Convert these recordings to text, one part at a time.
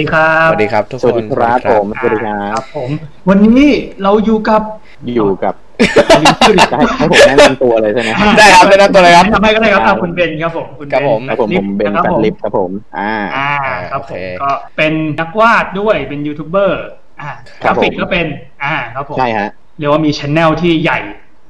ดีครับสวัสดีครับ ทุกคนสวัสดีครับผมสวัสดีคครัรับบผม วันนี้เราอยู่กับอยู่กับจะให้ให้ผมแนะนำตัวเลยใช่ไหมได้ครับได้รับตัวเลยครับทำให้ก็ได้ครับอะคุณเบนครับผมคุณเบนครับผมครับผมผมเบนนะคแฟรับนผมลิฟครับผม อ่าอ่าครับโอผเคมก็เป็นนักวาดด้วยเป็นยูทูบเบอร์อ่ากครัราบผมฟิกก็เป็น อ่าครับผมใช่ฮะเรียกว่ามีช anel ที่ใหญ่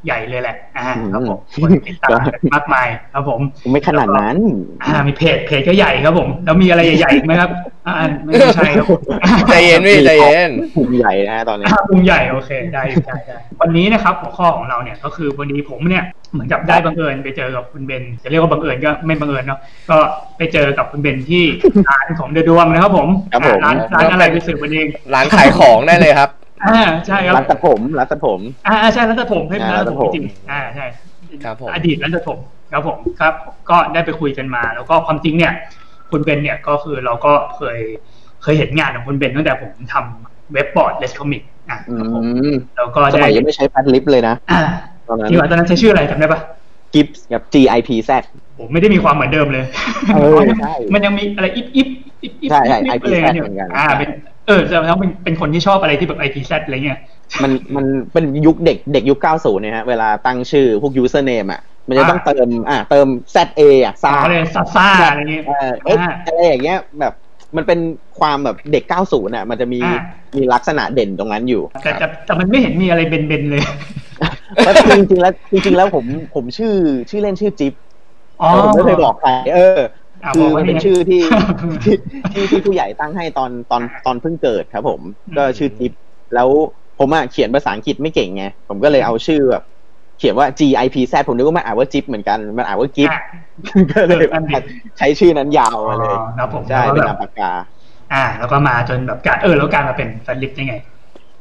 ใหญ่เลยแหละ อ่าครับผมอืมคนติดตามมากมายครับผม ไม่ขนาดนั้น อ่า มีเพจเพจก็ใหญ่ครับผม แล้วมีอะไรใหญ่ๆอีกไหมครับ อ่าไม่ใช่ครับผมใจเย็นพี่ใจเย็นภูมิใหญ่นะฮะตอนนี้อ่าปรุงใหญ่โอเคได้ได้ได้วันนี้นะครับหัวข้อของเราเนี่ยก็คือวันนี้ผมเนี่ยเหมือนกับได้บังเอิญไปเจอกับคุณเบนจะเรียกว่าบังเอิญก็ไม่บังเอิญเนาะก็ไปเจอกับคุณเบนที่ร้านของเดอะดวงนะครับผมครับผมอ่าร้านร้านอะไรไปสืบมันเองร้านขายของได้เลยครับ อ่าใช่ครับร้านตัดผมร้านตัดผม อ่าใช่ร้านตัดผมให้อ่าร้านตัดผมร้านตัดผมจริงๆอ่าใช่ครับผมอดีตร้านตัดผมครับผมครับ ก็ได้ไปคุยกันมา แล้วก็ความจริงเนี่ยคุณเบนเนี่ยก็คือเราก็เคยเคยเห็นงานของคุณเบนตั้งแต่ผมทำเว็บบอร์ดเลสคอมิกอะอืครับผมมแล้วก็สได้มัยยังไม่ใช้แฟนลิฟเลยนะอ่าตอนนั้นที่ว่าตอนนั้นใช้ชื่ออะไรจำได้ปะกิฟส์กับ GIPZ ผมไม่ได้มีความเหมือนเดิมเลยเออใช่มันยังมีอะไรอิฟอิฟอิฟอิฟใช่ใช่อิฟ IPZ อะไรอย่างเงี้ยเหมือนกันอ่าเป็น เออแต่แล้วเป็นเป็นคนที่ชอบอะไรที่แบบ IPZ อะไรเงี้ยมันมันเป็นยุคเด็กเด็กยุค90เนี่ยฮะเวลาตั้งชื่อพวก username อะมันจะต้องอ่าเติมอ่าเติม ZA อะซ่าเขาเลยซาซ่าอะไรเงี้ยเออเอ๊ะอ่าอะไรอย่างเงี้ยแบบมันเป็นความแบบเด็ก 90น่ะ มันจะมีอ่ามีลักษณะเด่นตรงนั้นอยู่แต่แต่แต่มันไม่เห็นมีอะไรเบนๆเลยแล้วจริงๆแล้วจริงๆแล้วผมผมชื่อชื่อเล่นชื่อจิ๊บอ๋อแต่ผมไม่เคยบอกใครเอออ่า คืบอกว่ามันเป็นนี่ชื่อที่ที่ที่ที่ผู้ใหญ่ตั้งให้ตอนตอนตอนเพิ่งเกิดครับผมอืมก็ชื่อจิ๊บแล้วผมอะเขียนภาษาอังกฤษไม่เก่งไงผมก็เลยเอาชื่อแบบเขียนว่า G I P Z ผมนึกว่ามันอ่านว่าจิ๊บเหมือนกันมันอ่านว่ากิฟอะก็เลยอันนี้ใช้ชื่อนั้นยาวมาเลยอ๋อครับผมใช่แล้วก็เป็นแบบนามปากกา อ่า แล้วก็มาจนแบบการเออแล้วการมาเป็น Fatlip ยังไง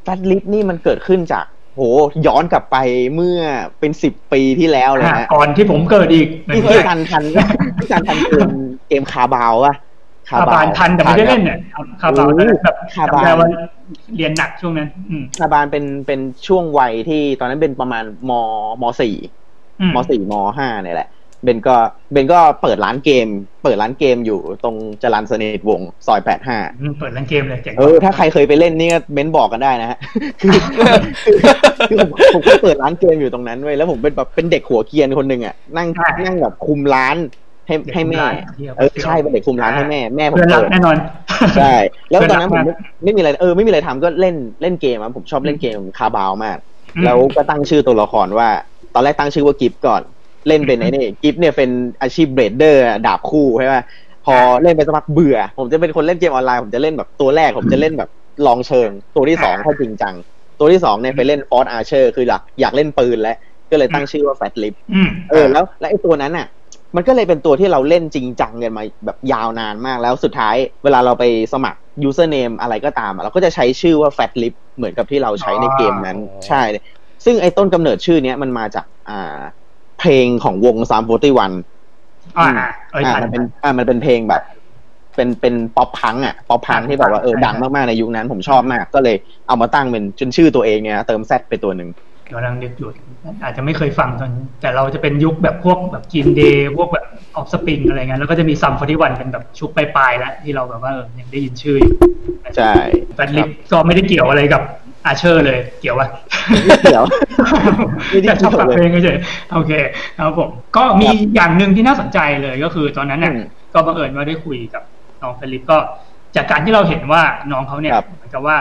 Fatlip นี่มันเกิดขึ้นจากโหย้อนกลับไปเมื่อเป็นสิบปีที่แล้วเลยอ่าฮะก่อนที่ผมเกิดอีกพี่พี่ทันทันพี่ทันทันเกม เกมคาบาวอะคาบานทันแต่ไม่ได้เล่นเนี่ยคาบานโอ้แบบคาบานจำได้ว่าเรียนหนักช่วงนั้นอืมคาบานเป็นเป็นช่วงวัยที่ตอนนั้นเป็นประมาณมมสี่อืมสี่มห้าเนี่ยแหละเบนก็เบนก็เปิดร้านเกม เปิดร้านเกมอยู่ตรงจรันสนิทวงศ์ซอยแปดห้าอืมเปิดร้านเกมเลยเจ๋งเออถ้าใครเคยไปเล่นนี่ก็เบนบอกกันได้นะฮะคือคือคือผมผมก็เปิดร้านเกมอยู่ตรงนั้นเว้ยแล้วผมเป็นแบบเป็นเด็กหัวเกรียนคนหนึ่งอะนั่งนั่งแบบคุมร้าน ให้ให้แม่เออใช่เป็นเด็กคุมร้านให้แม่แม่ผมเพื่อนรักเปิดแน่นอนใช่แล้วตอนนั้นผมเพื่อนรักไม่ไม่มีอะไรเออไม่มีอะไรทำก็เล่นเล่นเกมอะผมชอบเล่นเกม Cabal มากอืมแล้วก็ตั้งชื่อตัวละครว่า ตอนแรกตั้งชื่อว่ากิฟก่อนเล่นเป็นไอ้นี่กิฟเนี่ยเป็นอาชีพ Blader ดาบคู่ใช่ไหมพอเล่นไปสักพักเบื่อ ผมจะเป็นคนเล่นเกมออนไลน์ผมจะเล่นแบบตัวแรกผมจะเล่นแบบลองเชิง ตัวที่สองถ้าจริงจังตัวที่สองเนี่ยไปเล่นฟอร์ a อาร์เชอร์คืออยากอยากเล่นปืนแล้วก็เลยตั้งชื่อว่าแฟตลิฟอืมเออแล้วแล้วไอ้ตัวนั้นอะ มันก็เลยเป็นตัวที่เราเล่นจริงจังกันมาแบบยาวนานมากแล้วสุดท้ายเวลาเราไปสมัคร username อะไรก็ตามอะเราก็จะใช้ชื่อว่า fat lip เหมือนกับที่เราใช้ในเกมนั้นอ๋อใช่ ซึ่งไอ้ต้นกำเนิดชื่อเนี้ยมันมาจากอ่าเพลงของวงซามโฟตี้วันอ่าเอ้ยอ่าทันมันเป็นอ่ามันเป็นเพลงแบบ เป็นเป็นป๊อปพังอะป๊อปพังที่แบบว่าเออใช่ดังมากๆในยุคนั้นผมชอบมาก ก็เลยเอามาตั้งเป็นจนชื่อตัวเองเนี่ยเติม Z ไปตัวหนึ่ง กำลังนึกอยู่อาจจะไม่เคยฟังตอนนี้แต่เราจะเป็นยุคแบบพวกแบบ Green Day พวกแบบ Offspring อะไรเงี้ยแล้วก็จะมีซัมฟอร์ที่วันเป็นแบบยุคปลายๆแล้วที่เราแบบว่าเออยังได้ยินชื่ออยู่ใช่ Fatlip ก็ไม่ได้เกี่ยวอะไรกับ Archer เลย เกี่ยววะไม่เกี่ยวไม่ได้แต่ชอบเกี่ยวฟังเลยเพลงเฉยๆโอเคครับผมก็มีอย่างหนึ่งที่น่าสนใจเลยก็คือตอนนั้นเนี่ยอืมก็บังเอิญว่าได้คุยกับน้องเฟลิปก็จากการที่เราเห็นว่าน้องเขาเนี่ยครับเหมือนกับว่า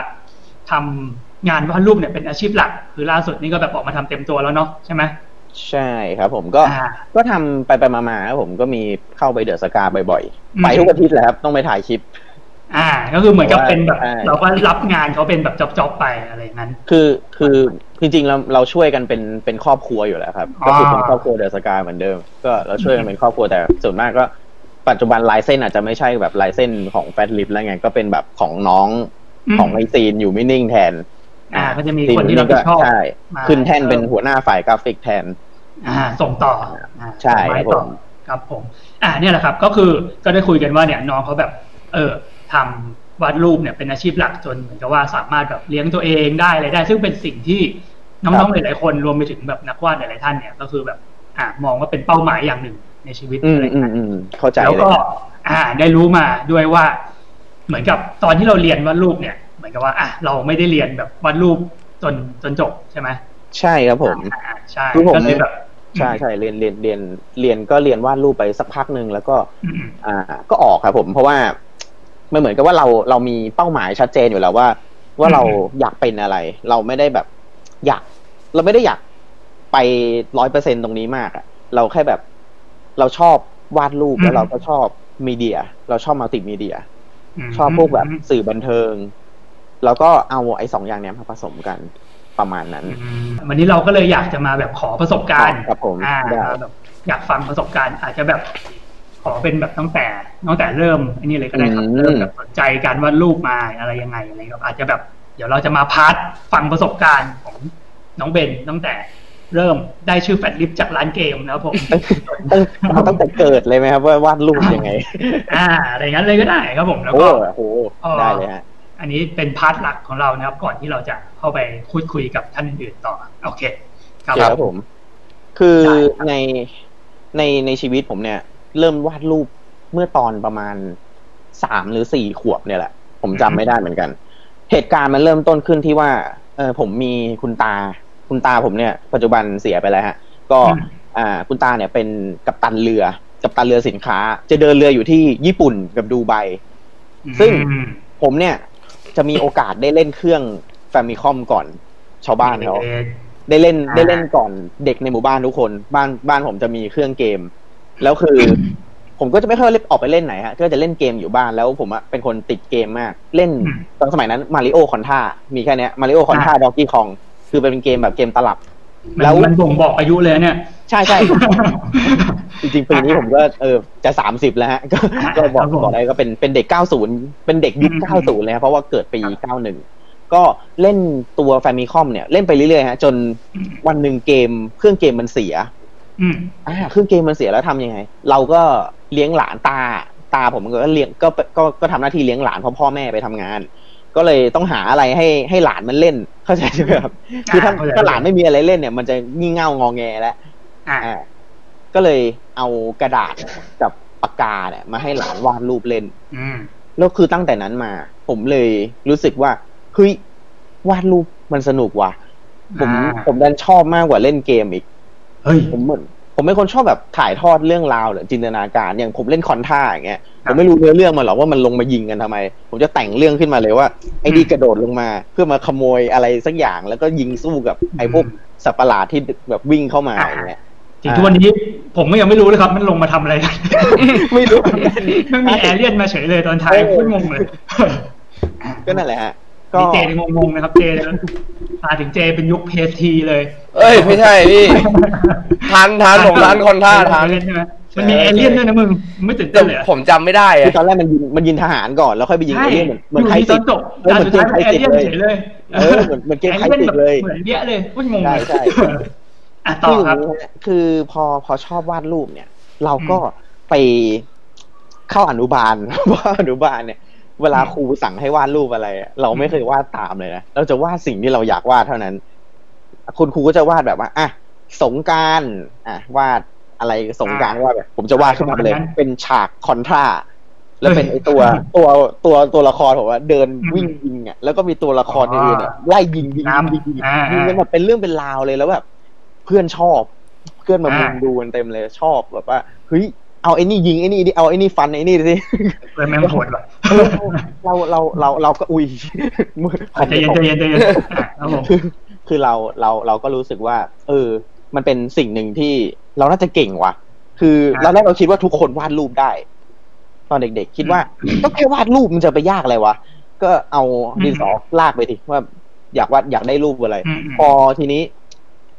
ทำ งานวาดรูปเนี่ยเป็นอาชีพหลัก คือล่าสุดนี่ก็แบบออกมาทำเต็มตัวแล้วเนาะใช่ไหมใช่ครับผมก็อ่าก็ทำไปไปมาๆครับผมก็มีเข้าไปเดอะสกาบ่อยอืมๆไปทุกอาทิตย์แหละครับ ต้องไปถ่ายคลิป อ่า ก็คือเหมือนกับเป็นแบบใช่เราก็รับงานเขาเป็นแบบจ็อบๆไปอะไรอย่างนั้น คือคือจริงๆเราเราช่วยกันเป็นเป็นครอบครัวอยู่แล้วครับอ๋อก็คือเป็นครอบครัวเดอะสกาเหมือนเดิม ก็เราช่วยกันเป็นครอบครัวแต่ส่วนมากก็ปัจจุบันลายเส้นอาจจะไม่ใช่แบบลายเส้นของ Fatlip แล้วไงก็เป็นแบบของน้องอืมของไอซีนอยู่ไม่นิ่งแทน อ่า ก็จะมีคนที่รับผิดชอบใช่มาขึ้นแท่นเป็นหัวหน้าฝ่ายกราฟิกแทน อ่า ส่งต่ออ่าใช่ส่งไม้ครับต่อผมครับผม อ่าเนี่ยแหละครับ ก็คือก็ได้คุยกันว่าเนี่ยน้องเขาแบบ เออทำวาดรูปเนี่ยเป็นอาชีพหลักจนเหมือนกับว่าสามารถแบบเลี้ยงตัวเองได้อะไรได้ ซึ่งเป็นสิ่งที่น้องๆหลายๆคนรวมไปถึงแบบนักวาดหลายๆท่านเนี่ยก็คือแบบ อ่ามองว่าเป็นเป้าหมายอย่างหนึ่งในชีวิตอืมอะไรอย่างอืเงี้มยอืมเข้าใจแล้วเลยก็ อ่า ได้รู้มาด้วยว่า เหมือนกับตอนที่เราเรียนวาดรูปเนี่ย เหมือนกับว่าอะเราไม่ได้เรียนแบบวาดรูปจนจนจบใช่ไหมใช่ครับผมอ่าใช่คือผมก็เลยแบบใช่ใช่เรียนเรียนเรียนเรียนก็เรียนวาดรูปไปสักพักหนึ่งแล้วก็อืมอ่า ก็ออกครับผม เพราะว่ามันเหมือนกับว่าเราเรามีเป้าหมายชัดเจนอยู่แล้วว่า ว่าเราอยากเป็นอะไร เราไม่ได้แบบ อยาก เราไม่ได้อยากไปร้อยเปอร์เซ็นตรงนี้มากอะเราแค่แบบ เราชอบวาดรูปแล้วเราก็ชอบมีเดีย เราชอบมัลติมีเดียมชอบพวกแบบสื่อบันเทิง แล้วก็เอาไอ้สองอย่างเนี้ยมาผสมกันประมาณนั้นอืมวันนี้เราก็เลยอยากจะมาแบบขอประสบการณ์ครับผมอ่าได้แบบอยากฟังประสบการณ์ อาจจะแบบขอเป็นแบบตั้งแต่ตั้งแต่เริ่มอันนี้เลยก็ได้ครับเริ่มแบบสนใจการวาดรูปมาอะไรยังไงอะไรครับอาจจะแบบเดี๋ยวเราจะมา part ฟังประสบการณ์ของน้องเบนตั้งแต่เริ่มได้ชื่อ Fatlip จากร้านเกมนะครับผมตั้งเอาตั้งแต่เกิดเลยไหมครับว่าวาดรูปยังไง อ่าอะไรงั้นเลยก็ได้ครับผมแล้วโอ้ก็โหเอ่อได้เลยฮะ อันนี้เป็น part หลักของเรานะครับ ก่อนที่เราจะเข้าไปพูดคุยกับท่านอื่นๆต่อ โอเค ครับครับผม คือได้ครับในในในชีวิตผมเนี่ย เริ่มวาดรูปเมื่อตอนประมาณสามหรือสี่ขวบเนี่ยแหละ ผมจำไม่ได้เหมือนกัน เหตุการณ์มันเริ่มต้นขึ้นที่ว่า เออผมมีคุณตา คุณตาผมเนี่ย ปัจจุบันเสียไปแล้วฮะ ก็อืมอ่า คุณตาเนี่ยเป็นกัปตันเรือ กัปตันเรือสินค้า จะเดินเรืออยู่ที่ญี่ปุ่นกับดูไบซึ่งอืมผมเนี่ย จะมีโอกาสได้เล่นเครื่องFamicom ก่อน ชาวบ้านเขาได้เล่นอ่าได้เล่นก่อนเด็กในหมู่บ้านทุกคน บ้านบ้านผมจะมีเครื่องเกม แล้วคือ ผมก็จะไม่ค่อยเล่นออกไปเล่นไหนฮะก็จะเล่นเกมอยู่บ้านแล้วผมอะเป็นคนติดเกมมาก เล่นอืมตอนสมัยนั้น Mario Contra มีแค่เนี้ย Mario Contra Donkey Kong คือเป็นเกมแบบเกมตลับมัน แล้วมันบ่งบอกอายุเลยเนี่ย ใช่ใช่จริงๆปีนี้ผมก็เออจะสามสิบแล้วฮะก็ก็บอกครับผมบอกได้ก็เป็นเป็นเด็กเก้าศูนย์เป็นเด็กยุคอืมเก้าศูนย์เลยครับเพราะว่าเกิดปีเก้าหนึ่งก็เล่นตัวแฟมิคอมเนี่ยเล่นไปเรื่อยๆฮะจนวันหนึ่งเกมเครื่องเกมมันเสียอืมอ่าเครื่องเกมมันเสียแล้วทำยังไง เราก็เลี้ยงหลานตาตาผมก็เลี้ยงก็ก็ก็ทำหน้าที่เลี้ยงหลานเพราะพ่อแม่ไปทำงาน ก็เลยต้องหาอะไรให้ให้หลานมันเล่น เข้าใจใช่ไหมครับ คือถ้าเข้าใจถ้าหลานไม่มีอะไรเล่นเนี่ย มันจะงี่เง่างอแงแล้วอ่าอ่าก็เลยเอากระดาษกับปากกาเนี่ย มาให้หลานวาดรูปเล่นอืมแล้วคือตั้งแต่นั้นมา ผมเลยรู้สึกว่าเฮ้ยวาดรูปมันสนุกว่ะผมอ่าผมดันชอบมากกว่าเล่นเกมอีก เฮ้ยผมเหมือน ผมเป็นคนชอบแบบถ่ายทอดเรื่องราวหรือจินตนาการอย่างผมเล่นคอนท่าอย่างเงี้ยคผรับมไม่รู้เนื้อเรื่องมันหรอกว่ามันลงมายิงกันทำไม ผมจะแต่งเรื่องขึ้นมาเลยว่าไอ้นี่กระโดดลงมา เพื่อมาขโมยอะไรสักอย่างแล้วก็ยิงสู้กับไอ้พวกสัตว์ประหลาดที่แบบวิ่งเข้ามาอย่างเงี้ยจริงทุกวันนี้ผมก็ยังไม่รู้เลยครับ มันลงมาทำอะไรกันไม่รู้เหมือนกันไม่มีแอเรียนมาเฉยเลยตอนท้ายเออพูดงงเลยก็นั่นแหละฮะ ก็นี่เจเนี่ยงงๆนะครับเจมาถึงเจเป็นยุคเพสทีเลย เอ้ย ไม่ใช่พี่ทันทันผมทันคนท่าทันเล่นใช่ไหมมันมีแอเรียนด้วยนะมึงมึงไม่ตื่นแต่เต้นเลยเหรอผมจำไม่ได้คือะอตอนแรกมันยิงมันยิงทหารก่อนแล้วค่อยไปยิงใช่ไอ้เรื่องเหมือนเหมือนอยู่ใครดีตติอดนจบเออเหมือนเกมสุดท้ายใครแอติดเรียนเลยเฉยเลยเออเหมือนเหมือนเกมใครติดเลยเหมือนเยอะเลยพูดงงใช่เลยใช่อะต่อครับคืออย่างนี้ฮะคือพอพอชอบวาดรูปเนี่ย เราก็ไปเข้าอนุบาลเพราะอนุบาลเนี่ย เวลาครูสั่งให้วาดรูปอะไรอะเราไม่เคยวาดตามเลยนะเราจะวาดสิ่งที่เราอยากวาดเท่านั้น คุณครูก็จะวาดแบบว่าอะสงกรารอะวาดอะไรสงกรารวาดแบบผมจะวาดขึ้นมาเลยประมาณนั้นเป็นฉากคอนทราแล้วเป็นไอตัวตัวตัวตัวละครผมว่าเดินวิ่งยิงอะแล้วก็มีตัวละครอื่นๆอะไล่ยิงยิงยิงยิงยิงอ่ายิงกันแบบเป็นเรื่องเป็นราวเลยแล้วแบบเพื่อนชอบ เพื่อนมาอ่ามุงดูกันเต็มเลยชอบแบบว่าเฮ้ย เอาไอ้นี่ยิงไอ้นี่ดิเอาไอ้นี่ฟันไอ้นี่ดิเพื่อนแม่งโหดว่ะเราเราเราเราก็อุ้ยมืออะใจเย็นใจเย็นใจเย็นอะครับผมคือคือเราเราเราก็รู้สึกว่า เออ มันเป็นสิ่งหนึ่งที่เราน่าจะเก่งว่ะ คืออ่าเราแรกเราคิดว่าทุกคนวาดรูปได้ ตอนเด็กๆ คิดว่าก็แค่วาดรูปมันจะไปยากอะไรวะก็เอาดินสอลากไปทีว่า อยากวาดอยากได้รูปอะไรอืมอืมพอทีนี้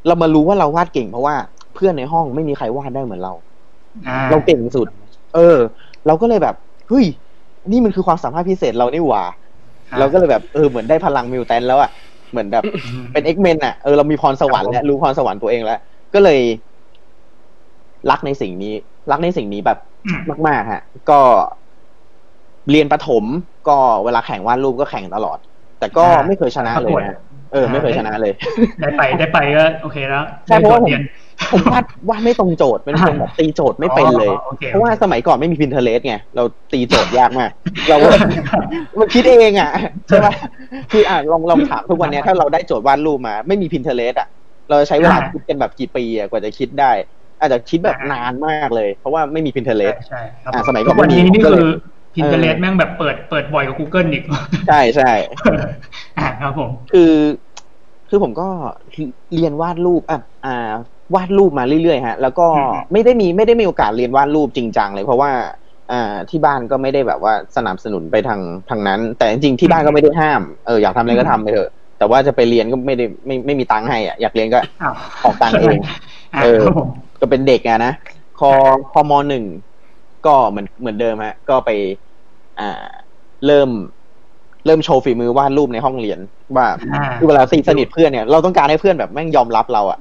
เรามารู้ว่าเราวาดเก่งเพราะว่า เพื่อนในห้องไม่มีใครวาดได้เหมือนเราอ่า เราเก่งสุด เออ เราก็เลยแบบเฮ้ยนี่มันคือความสามารถพิเศษเรานี่หว่า เราก็เลยแบบเออเหมือนได้พลังมิวแตนแล้วอะเหมือนแบบอืมเป็นเอ็กเมนอะเออเรามีพรสวรรค์แล้วรู้พรสวรรค์ตัวเองแล้ว ก็เลย รักในสิ่งนี้ รักในสิ่งนี้แบบอืมมาก ๆ ฮะ ก็เรียนประถมก็เวลาแข่งวาดรูปก็แข่งตลอด แต่ก็อ่าไม่เคยชนะเลยนะเออ ไม่เคยชนะเลย ได้ไปได้ไปก็โอเคแล้วใช่เพราะว่าผมได้โดดยน ผมวาดวาดไม่ตรงโจทย์เป็นคนแบบตีโจทย์ไม่เป็นเลยอ๋อโอคเพราะว่าสมัยก่อนไม่มี Pinterest ไงเราตีโจทย์ยากมาก เรามันคิดเองอะใช่ไหมคืออะลองลองถามทุกวันเนี้ยถ้าเราได้โจทย์วาดรูปมา ไม่มี Pinterest อะ เราจะใช้เวลาคิดกันแบบกี่ปีอะกว่าจะคิดได้ อาจจะคิดแบบนานมากเลย เพราะว่าไม่มี Pinterest ใช่ครับอะสมัยก่อนวันนี้ไม่มีนี่ก็เลคืยอ Pinterest แม่งแบบเปิดเปิดบ่อยกว่า Google อีกใช่ใช่อ่าครับผม คือ คือผมก็เรียนวาดรูปอะอ่า วาดรูปมาเรื่อยๆฮะ แล้วก็อืมไม่ได้มีไม่ได้มีโอกาสเรียนวาดรูปจริงจังเลย เพราะว่าอ่าที่บ้านก็ไม่ได้แบบว่าสนับสนุนไปทางทางนั้น แต่จริงๆที่บ้านก็ไม่ได้ห้ามเอออยากทำอะไรก็ทำไปเถอะแต่ว่าจะไปเรียนก็ไม่ได้ไม่ไม่มีตังค์ให้อะอยากเรียนก็อ้าวออกตังค์เองอ่าเออครับผมก็เป็นเด็กอะนะพอพอมหนึ่งก็เหมือนเหมือนเดิมฮะ ก็ไป อ่า เริ่ม เริ่มโชว์ฝีมือวาดรูปในห้องเรียน ว่าอ่าคือเวลาสนิทสนิทเพื่อนเนี่ยเราต้องการให้เพื่อนแบบแม่งยอมรับเราอะ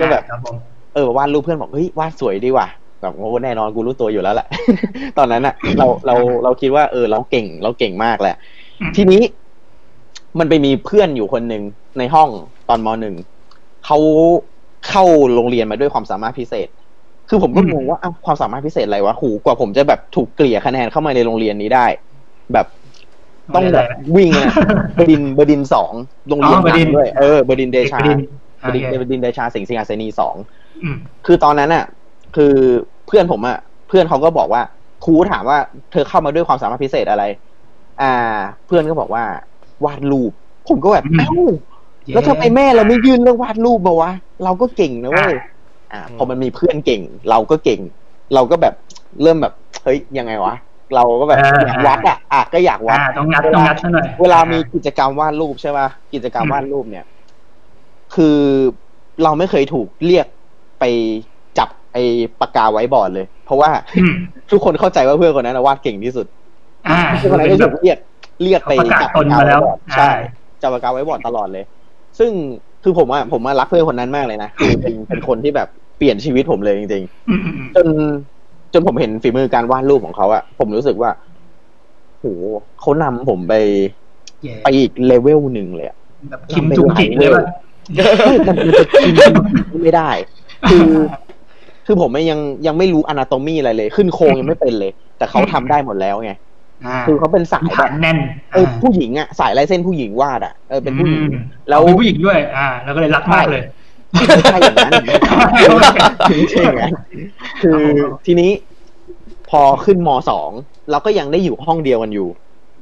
ก็แบบครับผมเออวาดรูปเพื่อนบอกเฮ้ยวาดสวยดีว่ะแบบโอ้แน่นอนกูรู้ตัวอยู่แล้วแหละ ตอนนั้นอะเราเราเราคิดว่าเออเราเก่งเราเก่งมากแหละอืมทีนี้มันไปมีเพื่อนอยู่คนหนึ่งในห้องตอนมหนึ่งเขาเข้าโรงเรียนมาด้วยความสามารถพิเศษ คือผมก็งงว่าอ้าวความสามารถพิเศษอะไรวะหูกว่าผมจะแบบถูกเกลี่ยคะแนนเข้ามาในโรงเรียนนี้ได้ แบบต้องแบบวิ่งอะบดินทร์บดินทร์สองโรงเรียนอ๋อบดินทร์ด้วยเออ บดินทร์เดชาเด็ก บดินทร์โอเคบดินทร์เดชาสิงห์สิงหาเสนีสองอืมคือตอนนั้นอะ คือเพื่อนผมอะ เพื่อนเขาก็บอกว่าครูถามว่าเธอเข้ามาด้วยความสามารถพิเศษอะไร อ่า เพื่อนก็บอกว่าวาดรูป ผมก็แบบอืมเอ้าแล้วทำไมแม่เราไม่ยื่นเรื่องวาดรูปมาวะ เราก็เก่งนะเว้ยอ่า พอมันมีเพื่อนเก่ง เราก็เก่ง เราก็แบบเริ่มแบบเฮ้ยยังไงวะเราก็แบบอ่าอยากวัดอะอะก็อยากวัดอ่าต้องงัดต้องงัดซะหน่อยเวลามีกิจกรรมวาดรูปใช่ป่ะกิจกรรมวาดรูปเนี่ย คือเราไม่เคยถูกเรียกไปจับไอ้ปากกาไว้บอร์ดเลย เพราะว่าอืมทุกคนเข้าใจว่าเพื่อนคนนั้นนะวาดเก่งที่สุดอ่าเพื่อนคนนั้นก็ถูกเรียกเรียกไปเขาประกาศจับตนมาแล้วปกกไบอร์ดอ่าใช่จับปากกาไว้บอร์ดตลอดเลย ซึ่งคือผมอะผมมารักเพื่อนคนนั้นมากเลยนะคือเป็นเป็นคนที่แบบเปลี่ยนชีวิตผมเลยจริงอืมอืมอืมๆจนจนผมเห็นฝีมือการวาดรูปของเขาอะผมรู้สึกว่าโหเขานำผมไปเย่ไปอีกเลเวลหนึ่งเลยอะแบบคิมจุงจิเลย ป่ะมันมันจะกินไม่ได้ คือคือผมยังยังไม่รู้อนาโตมีอะไรเลย ขึ้นโครงยังไม่เป็นเลย แต่เขาทำได้หมดแล้วไงอ่าคือเขาเป็นสายมีแบฐาบนแน่นเออผู้หญิงอะสายลายเส้นผู้หญิงวาดอะเออเป็นผู้หญิงอืมแล้วเอาเป็นผู้หญิงด้วย อ่า แล้วก็เลยรักมากเลยไม่ใช่อย่างนั้นไม่ใช่อย่างนั้นคือทีนี้ พอขึ้นมสองเราก็ยังได้อยู่ห้องเดียวกันอยู่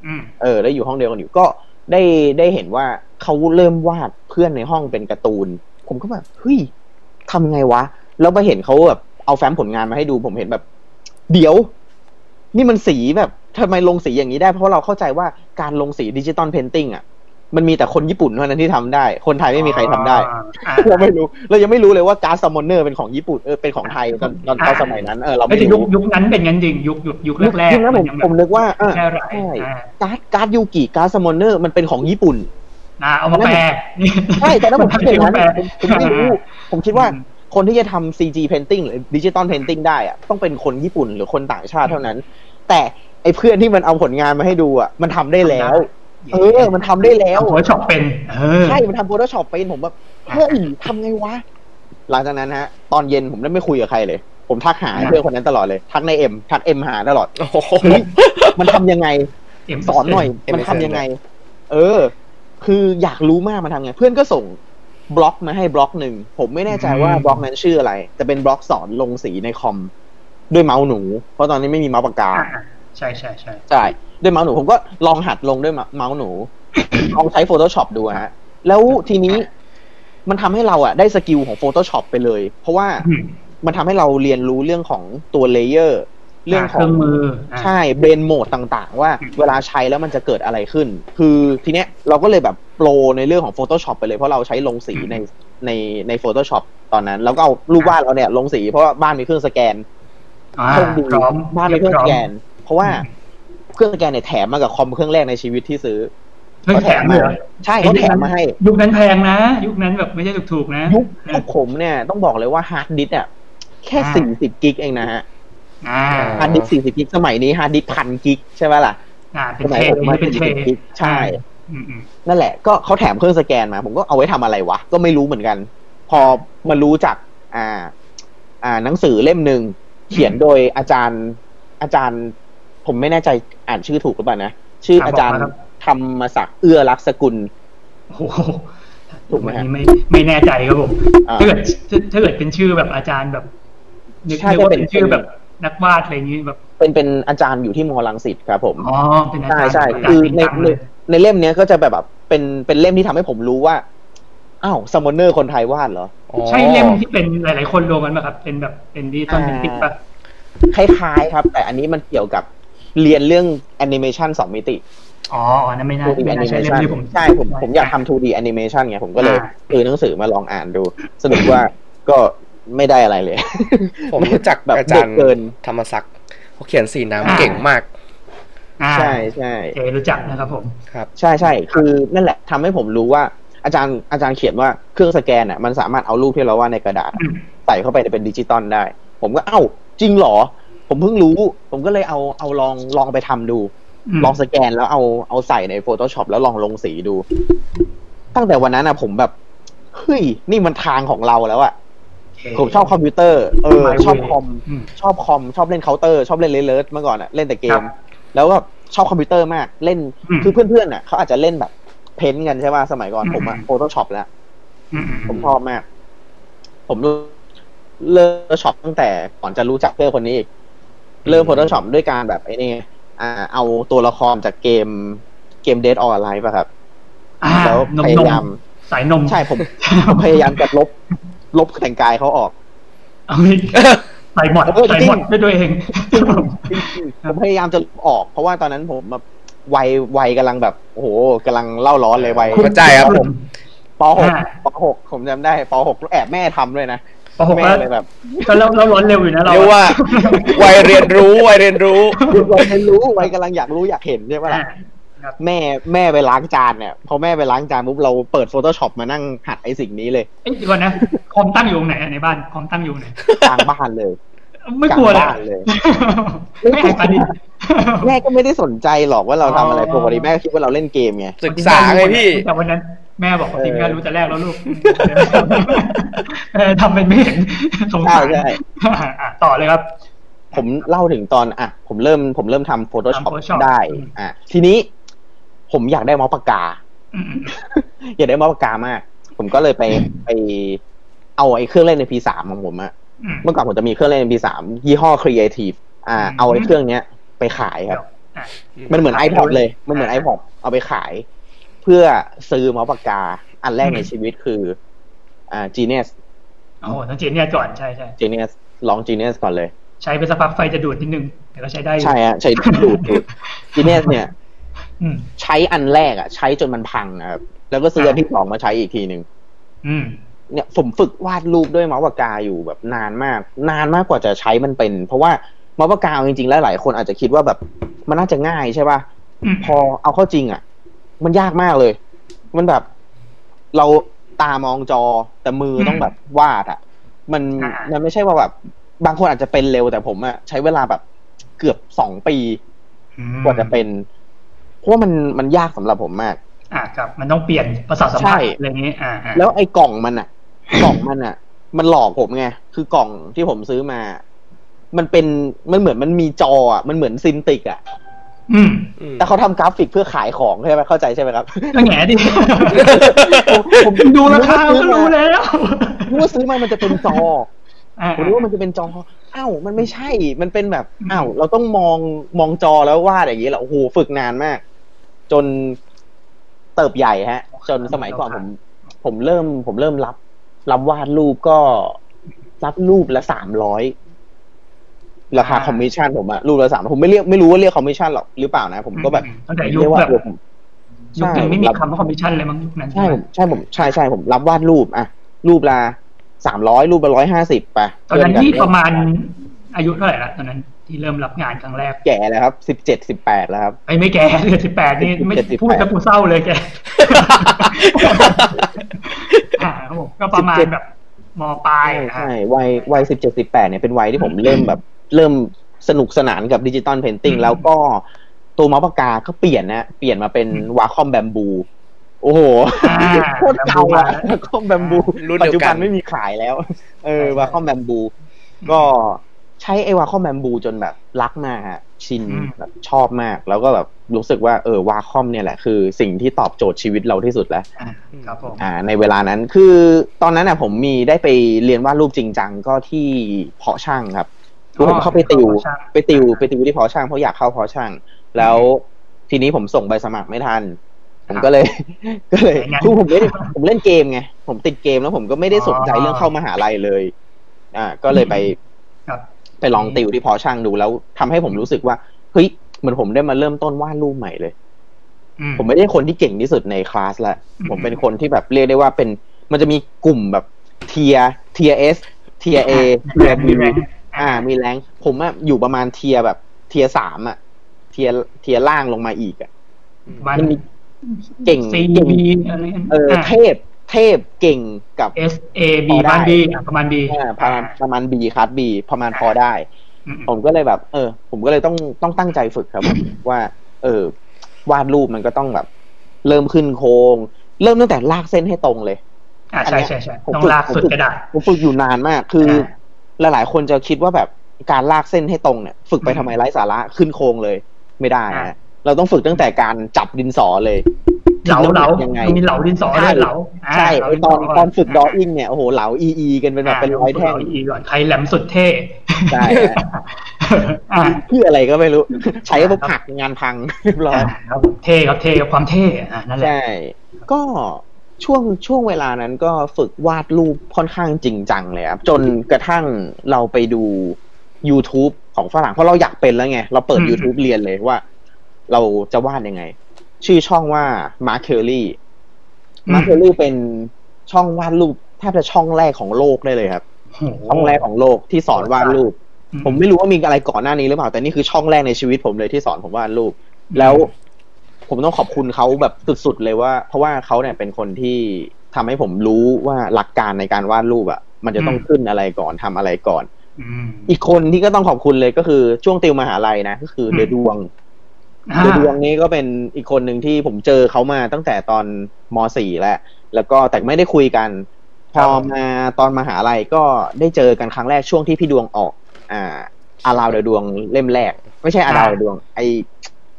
อืมเออ ได้อยู่ห้องเดียวกันอยู่ก็ ได้ได้เห็นว่าเขาเริ่มวาดเพื่อนในห้องเป็นการ์ตูน ผมก็แบบเฮ้ยทำไงวะ แล้วมาเห็นเขาแบบเอาแฟ้มผลงานมาให้ดู ผมเห็นแบบ เดี๋ยว นี่มันสีแบบทำไมลงสีอย่างนี้ได้ เพราะเราเข้าใจว่าการลงสี digital painting อะ มันมีแต่คนญี่ปุ่นเท่านั้นที่ทำได้ คนไทยไม่มีใครทำได้อ่าเราไม่รู้เรายังไม่รู้เลยว่าการ์ด Summoner เป็นของญี่ปุ่นเออเป็นของไทยตอนตอนตอนสมัยนั้นเออเราไม่ไม่ถึงยุครู้ยุคนั้นเป็นงั้นจริงยุคยุคยุคแรกจริงๆนะๆผมยังผมนึกว่าอะแค่ไรใช่อ่าการ์ดการ์ดยูกิการ์ด Summoner มันเป็นของญี่ปุ่นอ่าเอามาแปลใช่แต่ถ้าผมคิดอย่างนั้นแปลผมผมไม่รู้ผมคิดว่าคนที่จะทำ CG painting หรือดิจิตอล painting ได้อะต้องเป็นคนญี่ปุ่นหรือคนต่างชาติเท่านั้น แต่ไอ้เพื่อนที่มันเอาผลงานมาให้ดูอะมันทำได้แล้ว เออ มันทำได้แล้ว Photoshop เป็นเออใช่ มันทำ Photoshop เป็นผมแบบเฮ้ยทำไงวะ หลังจากนั้นฮะ ตอนเย็นผมได้ไม่คุยกับใครเลย ผมทักหาเพื่อนคนนั้นตลอดเลย ทักในเอ็มทักเอ็มหาตลอดโอ้โหเฮ้ยมันทำยังไงเอ็มสอนหน่อย MSN มันทำยังไง เออ คืออยากรู้มากมันทำไง เพื่อนก็ส่งบล็อกมาให้บล็อกหนึ่ง ผมไม่แน่ใจว่าบล็อกนั้นชื่ออะไร แต่เป็นบล็อกสอนลงสีในคอม ด้วยเมาส์หนู เพราะตอนนี้ไม่มีเมาส์ปากกาอ่า ใช่ใช่ใช่ใช่ด้วยเมาส์หนูผมก็ลองหัดลงด้วยเมาส์หนู ลองใช้ Photoshop ดูอะฮะ แล้วทีนี้มันทำให้เราอะได้ skill ของ Photoshop ไปเลย เพราะว่าอืมมันทำให้เราเรียนรู้เรื่องของตัว layer เรื่องเคขอรื่งองมืออ่าใช่ blend mode ต่างๆ ว่าอืมเวลาใช้แล้วมันจะเกิดอะไรขึ้น คือทีเนี้ยเราก็เลยแบบ pro ในเรื่องของ Photoshop ไปเลย เพราะเราใช้ลงสีในในใน Photoshop ตอนนั้นแล้วก็เอารูปวาดเราเนี่ยลงสีเพราะว่าบ้านมีเครื่องสแกนอ่าโชคดีพร้อมบ้านมีเครื่องสแกนเพ ราะว่าอืมเครื่องสแกนเนี่ยแถมมากับคอมเครื่องแรกในชีวิตที่ซื้อเฮ้ยแถมเลยเหรอใช่เขาแถมมาให้ ยุคนั้นแพงนะ ยุคนั้นแบบไม่ใช่ถูกๆนะ ยุคยุคผมเนี่ยต้องบอกเลยว่าฮาร์ดดิสก์อะแค่อ่าสี่สิบกิกเองนะฮะอ่าฮาร์ดดิสก์สี่สิบกิกสมัยนี้ฮาร์ดดิสก์พันกิกใช่ไหมล่ะอ่าเป็สนมัเทยผมมาเป็นเท40กิกใช่อืมอืมนั่นแหละ ก็เขาแถมเครื่องสแกนมา ผมก็เอาไว้ทำอะไรวะ ก็ไม่รู้เหมือนกัน พอมารู้จักอ่า อ่า หนังสือเล่มหนึ่งเขียนโดยอาจารย์อาจารย์ ผมไม่แน่ใจอ่านชื่อถูกหรือเปล่านะ ชื่อครับอาจารย์บอกมาครับธรรมศักดิ์เอื้อรักษกุลโอ้โหถูกไหมอันฮะนี้ไม่ไม่แน่ใจครับผมอ่าถ้าเกิดถ้าถ้าเกิดเป็นชื่อแบบอาจารย์แบบนึกใช่นึกว่าก็เป็นเป็นชื่อแบบนักวาดอะไรอย่างนี้แบบ เป็นเป็นอาจารย์อยู่ที่มอลังสิตครับผมอ๋อเป็นอาใช่จารย์ใช่อาจารย์คือจริงในจังในเลยในเล่มเนี้ยก็จะแบบแบบเป็นเป็นเล่มที่ทำให้ผมรู้ว่าอ้าวซัมมอนเนอร์คนไทยวาดเหรออ๋อใช่เล่มที่เป็นหลาย ๆ คนรวมกันป่ะครับ เป็นแบบเป็นดิจิตอลอ่าเป็นติ๊กป่ะคล้าย ๆ ครับ แต่อันนี้มันเกี่ยวกับ เรียนเรื่องแอนิเมชันสองมิติอ๋ออันนั้นไม่น่า 2D ไม่น่าใช่เล่ม animation ที่ผมใช่ผมผมอยากทำ 2D animation ไงผมก็เลยอ่าซื้อหนังสือมาลองอ่านดู สรุปว่าก็ไม่ได้อะไรเลย ผมรู้จักแบบอาจารย์เด็กเกินธรรมศักดิ์เขาเขียนสีอ่าน้ำเก่งมากอ่าใช่ใช่เจรู้จักนะครับผมครับ ใช่ใช่คือนั่นแหละทำให้ผมรู้ว่า อาจารย์อาจารย์เขียนว่าเครื่องสแกนอะมันสามารถเอารูปที่เราวาดในกระดาษอืมใส่เข้าไปเป็นดิจิตอลได้ ผมก็เอ้าจริงเหรอ ผมเพิ่งรู้ ผมก็เลยเอาเอาลองลองไปทำดูมลองสแกนแล้วเอาเอาใส่ใน Photoshop แล้วลองลงสีดู ตั้งแต่วันนั้นนะผมแบบเฮ้ยนี่มันทางของเราแล้วอะโเคผมชอบคอมพิวเตอร์เออ My ชอบ way คอมอืมชอบคอมชอบเล่นเคาน์เตอร์ชอบเล่นเลเลิร์เมื่อก่อนอะเล่นแต่เกครัมบแล้วก็ชอบคอมพิวเตอร์มากเล่นอืมคือเพื่อนๆน่ะเขาอาจจะเล่นแบบ เพ้นท์กันใช่ป่ะสมัยก่อนอืมผมอะ Photoshop แล้วอืมอืผมชอบมาก ผมเริ่ม Photoshop ตั้งแต่ก่อนจะรู้จักเพื่อนคนนี้อีก เริ่ม Photoshop ด้วยการแบบไอ้นี่อ่า เอาตัวละครจากเกมเกม Dead or Alive อะครับอ่าแล้วนมพนยายามมสายนม ใช่ผมผมพยายามจะลบ ลบแต่งกายเขาออกเอาอีกใส่หมดเออจริงใส่หมดด้วยตัวเองผมพยายามจะลบออก เพราะว่าตอนนั้นผมแบบวัยวัยกำลังแบบโอ้โหกำลังเล่าร้อนเลยวัยเข้าใจครับผมปหกอ่าปหกผมจำได้ปหกแอบแม่ทำด้วยนะ ปหกแม่แล้วเลยแบบก็เราเราร้อนเร็วอยู่นะเราเรียกว่าวัยเรียนรู้วัยเรียนรู้วัยเรียนรู้วัยกำลังอยากรู้อยากเห็นใช่ปะอ่าล่ะครับแม่แม่ไปล้างจานเนี่ยพอแม่ไปล้างจานปุ๊บเราเปิด Photoshop มานั่งหัดไอ้สิ่งนี้เลยเอ้ยเดี๋ยวก่อนนะคอมตั้งอยู่ตรงไหนอะในบ้านคอมตั้งอยู่ไหนกลางบ้านเลย ไม่กลัวเลยกลางบ้านเลยไม่หายปาดินแม่ก็ไม่ได้สนใจหรอกว่าเราทำอะไรอ๋อปกติแม่ก็คิดว่าเราเล่นเกมไงศึกษาไงพี่แต่วันนั้น แม่บอกว่าเออจริงแม่รู้แต่แรกแล้วลูกเออทำเป็นไม่เห็นสงใช่สารใช่อะต่อเลยครับ ผมเล่าถึงตอน อะ ผมเริ่มผมเริ่มทำ Photoshop ทำ Photoshop ได้อืมอะ ทีนี้ผมอยากได้เมาส์ปากกาอืมอืมอยากได้เมาส์ปากกามาก ผมก็เลยไปไปเอาไอ้เครื่องเล่นใน P3 ของผมอะอืมเมื่อก่อนผมจะมีเครื่องเล่น MP3 ยี่ห้อ Creative อ่าอืมเอาไอ้เครื่องเนี้ยไปขายครับอะมันเหมือนขาย iPod เลยอ่ามัมันเหมือน iPod เอาไปขาย เพื่อซื้อเมาส์ปากกา อันแรกในชีวิตคือ อ่า Genius โอ้โหต้องเจนเนี่ยก่อนใช่ใช่ Genius ลอง Genius ก่อนเลย ใช้ไปสักพักไฟจะดูดนิดนึงแต่ก็ใช้ได้อยู่ใช่ฮะใช้ดูดดูด Genius เนี่ยอืมใช้อันแรกอะใช้จนมันพังนะครับแล้วก็ซื้ออันที่สองมาใช้อีกทีหนึ่งอืมเนี่ยผมฝึกวาดรูปด้วยเมาส์ปากกาอยู่แบบนานมาก นานมากกว่าจะใช้มันเป็น เพราะว่าเมาส์ปากกาจริงๆแล้วหลายคนอาจจะคิดว่าแบบมันน่าจะง่ายใช่ป่ะอืมพอเอาเข้าจริงอะ มันยากมากเลย มันแบบ เราตามองจอแต่มือต้องแบบวาดอะมันมันไม่ใช่ว่าแบบ บางคนอาจจะเป็นเร็วแต่ผมอะใช้เวลาแบบเกือบสองปีอืมกว่าจะเป็น เพราะว่ามันมันยากสำหรับผมมาก อะครับ มันต้องเปลี่ยนประสาทสัมใช่ผัสอะไรอย่างนี้อ่าอ่าแล้วไอ้กล่องมันอะกล่องมันอะมันหลอกผมไงคือกล่องที่ผมซื้อมา มันเป็นมันเหมือนมันมีจออะมันเหมือนซินติกอะ อืมอืมแต่เขาทำกราฟิกเพื่อขายของใช่ไหมเข้าใจใช่ไหมครับก็แง่ดิผมผมดูราคาผมก็นึกว่ารู้แล้วนึกว่าซื้อมามันจะเป็นจออ่าผมรู้ว่ามันจะเป็นจออ้าวมันไม่ใช่ มันเป็นแบบอ้าวเราต้องมองมองจอแล้ววาดอย่างนี้แหละโอ้โหฝึกนานมาก จนเติบใหญ่ฮะ จนสมัยก่อนผม ผมเริ่ม ผมเริ่มรับ รับวาดรูปก็รับรูปละสามร้อย ราคาคอมมิชชั่นผมอะรูปละสามผมไม่เรียกไม่รู้ว่าเรียกคอมมิชชั่นหรอกหรือเปล่านะ ผมก็แบบตั้งแต่ยุคเรียกว่าแบบเออผมยุคยังไม่มีใช่คำว่าคอมมิชชั่นเลยมั้งยุคนั้นใช่ผมใช่ผมใช่ใช่ผมรับวาดรูปอะรูปละสามร้อยรูปละร้อยห้าสิบไปตอนนั้นเพื่ที่กัประมาณอายุเท่าไหร่ละตอนนั้นที่เริ่มรับงานครั้งแรกแก่แล้วครับสิบเจ็ดสิบแปดแล้วครับไอ้ไม่แก่เดือนสิบแปดนี่ไม่17พูดแล้วกูเศร้าเลยแกอ่าครับผมก็ประมาณ17แบบมปลายใช่นะฮะใช่วัยวัยสิบเจ็ดสิบแปดเนี่ยเป็นวัยที่ผมเริ่มแบบ เริ่มสนุกสนานกับ digital painting อืมแล้วก็ตัวเมาส์ปากกาก็เปลี่ยนนะ เปลี่ยนมาเป็นวาคอมแบมบู โอ้โหอ่าโคตรเก่าอะวาคอมแบมบูรุ่นปัจเดียวจุกับันนไม่มีขายแล้ว เออใช่วาคอมแบมบู ก็ใช้ไอวาคอมแบมบูจนแบบรักมากฮะชินอืมแบบชอบมาก แล้วก็แบบรู้สึกว่าเออวาคอมเนี่ยแหละคือสิ่งที่ตอบโจทย์ชีวิตเราที่สุดแล้วอ่าครับผมอ่า ในเวลานั้นคือตอนนั้นอะผมมีได้ไปเรียนวาดรูปจริงจังก็ที่เพาะช่างครับ คือผมเข้าไปติวเพาะช่างไปติวไปติวที่เพาะช่างเพราะอยากเข้าเพาะช่าง แล้วทีนี้ผมส่งใบสมัครไม่ทัน ผมก็เลย ก็เลยเป็นไงคือผมไม่ได้ผมเล่นเกมไงผมติดเกมแล้วผมก็ไม่ได้สนใจอ๋อเรื่องเข้ามหาลัยเลย อ่า ก็เลยไปครับไปลองติวที่เพอช่างดูแล้วทำให้ผมรู้สึกว่าเฮ้ยเหมือนผมได้มาเริ่มต้นวาดรูปใหม่เลยอืมผมไม่ได้คนที่เก่งที่สุดในคลาสละอืมผมเป็นคนที่แบบเรียกได้ว่าเป็น มันจะมีกลุ่มแบบเทียเทียเอสเทียเอเทียมีบีแรง อ่า มีแรงผมอะอยู่ประมาณเทียแบบ เทียสามอะเทียเทียล่างลงมาอีกอะมันมันมีเก่งซีเก่งบีอะไรเออเทพเทพเก่งกับเอสเอบีพอได้บ้านบีประมาณบีอ่าประมาณประมาณบีคัสบีประมาณพอได้อืมผมก็เลยแบบ เออ ผมก็เลยต้องต้องตั้งใจฝึกครับ ว่า เออ วาดรูปมันก็ต้องแบบ เริ่มขึ้นโครงเริ่มตั้งแต่ลากเส้นให้ตรงเลย อ่าใช่ใช่ใช่ผมต้องฝึกลากผมสุดฝึกกระดาษผมฝึกอยู่นานมาก คือ อาหลายๆคนจะคิดว่าแบบการลากเส้นให้ตรงเนี่ย ฝึกไปอืมทำไมไร้สาระขึ้นโครงเลย ไม่ได้อ่านะเราต้องฝึกตั้งแต่การจับดินสอเลยเหลาเหลายังไงมีเหลาดินสอใช่ด้วยเหลาาใช่เหลาไอตอนดิสตอนฝึกดออิ่งเนี่ยโอ้โหเหลาอีอีกันเป็นแบบเป็นร้อยแท่งาอีก่อนใครแหลมสุดเท่ใช่อ่าเพื่ออะไรก็ไม่รู้ ใช้ปุ๊บหักงานพังเรียบร้อยครับผมเท่ครับเท่กับความเท่อะนั่นแหละใช่ก็ ช่วงช่วงเวลานั้นก็ฝึกวาดรูปค่อนข้างจริงจังเลยครับ จนกระทั่งเราไปดู YouTube ของฝรั่งเพราะเราอยากเป็นแล้วไง เราเปิดอืม YouTube เรียนเลยว่า เราจะวาดยังไง ชื่อช่องว่า Mark Curry Mark Curry เป็นช่องวาดรูปแทบจะช่องแรกของโลกได้เลยครับโอ้โหช่องแรกของโลกที่สอนวาดรูปอืผมไม่รู้ว่ามีอะไรก่อนหน้านี้หรือเปล่า แต่นี่คือช่องแรกในชีวิตผมเลยที่สอนผมวาดรูป แล้ว ผมต้องขอบคุณเขาแบบสุดๆเลยว่า เพราะว่าเขาเนี่ยเป็นคนที่ทำให้ผมรู้ว่าหลักการในการวาดรูปอะ มันจะต้องขึ้นอะไรก่อนทำอะไรก่อนอืมอีกคนที่ก็ต้องขอบคุณเลยก็คือช่วงติวมหาลัยนะก็คืออืมเดดวงอ่าเดดวงนี้ก็เป็นอีกคนหนึ่งที่ผมเจอเขามาตั้งแต่ตอนม .4 แล้วแล้วก็แต่ไม่ได้คุยกัน พอมาตอนมหาลัยก็ได้เจอกันครั้งแรกช่วงที่พี่ดวงออก อ่า Around the ดวงเล่มแรก ไม่ใช่ Around the ดวง ไอ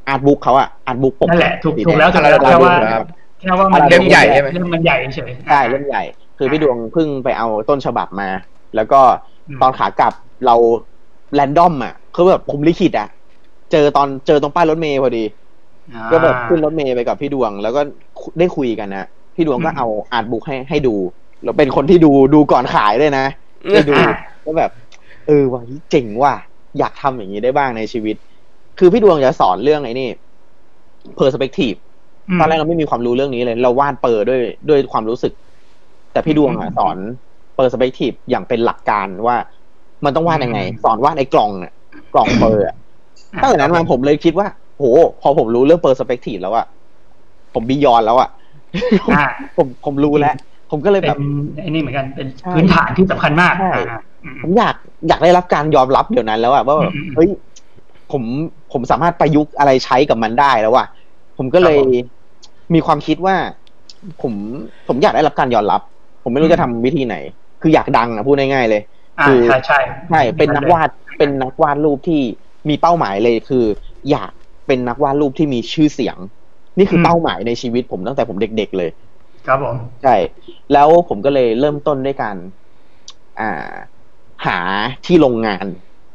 art book เขาอะ art book ปกนั่นแหละถูกสีถูกแล้วดถูงกแล้วแค่ว่าครับแค่ว่ามันเล่มใหญ่ใช่ไหมเล่มมันใหญ่เฉยใช่เล่มใหญ่ คือพี่ดวงเพิ่งไปเอาต้นฉบับมา แล้วก็อืมตอนขากลับเรา random อะคือแบบผมลิขิตอะเจอตอนเจอตรงป้ายรถเมย์พอดีอ่าก็แบบขึ้นรถเมย์ไปกับพี่ดวง แล้วก็ได้คุยกันนะพี่ดวงก็อืมเอาอาร์ตบุ๊กให้ให้ดูแล้วเป็นคนที่ดูดูก่อนขายด้วยนะได้ดูอ่าก็แบบ เออว่ะเจ๋งว่ะอยากทำอย่างนี้ได้บ้างในชีวิต คือพี่ดวงจะสอนเรื่องไอ้นี่ perspective มตอนแรกเราไม่มีความรู้เรื่องนี้เลย เราวาดเปอร์ด้วยด้วยความรู้สึก แต่พี่ดวงอะอืมสอน perspective อย่างเป็นหลักการว่า มันต้องวาดยังไงอืมสอนวาดในกล่องเนี่ยกล่องเปอร์อะตั้งแต่นั้นมาผมเลยคิดว่า โห พอผมรู้เรื่อง perspective แล้วอะผมบียอนแล้วอะอ่าผมผมรู้แล้วผมก็เลยเป็แบนบไอ้นี่เหมือนกันเป็นใช่พื้นฐานที่สำคัญมากใช่อ่าอืมผมอยากอยากได้รับการยอมรับเดี๋ยวนั้นแล้วอะว่าแบบอืมเฮ้ย ผมผมสามารถประยุกต์อะไรใช้กับมันได้แล้วอะผมก็เลยครับผมมีความคิดว่า ผมผมอยากได้รับการยอมรับ ผมไม่รู้จะทำวิธีไหน คืออยากดังอะพูดง่ายๆเลยอ่าคือใช่ใช่ใช่เป็นนักวาดเป็นนักวาดรูปที่มีเป้าหมายเลยคือ อยากเป็นนักวาดรูปที่มีชื่อเสียง นี่คือเป้าหมายในชีวิตผมตั้งแต่ผมเด็ก ๆ เลย ครับผมใช่แล้วผมก็เลยเริ่มต้นด้วยการอ่า หาที่โรงงาน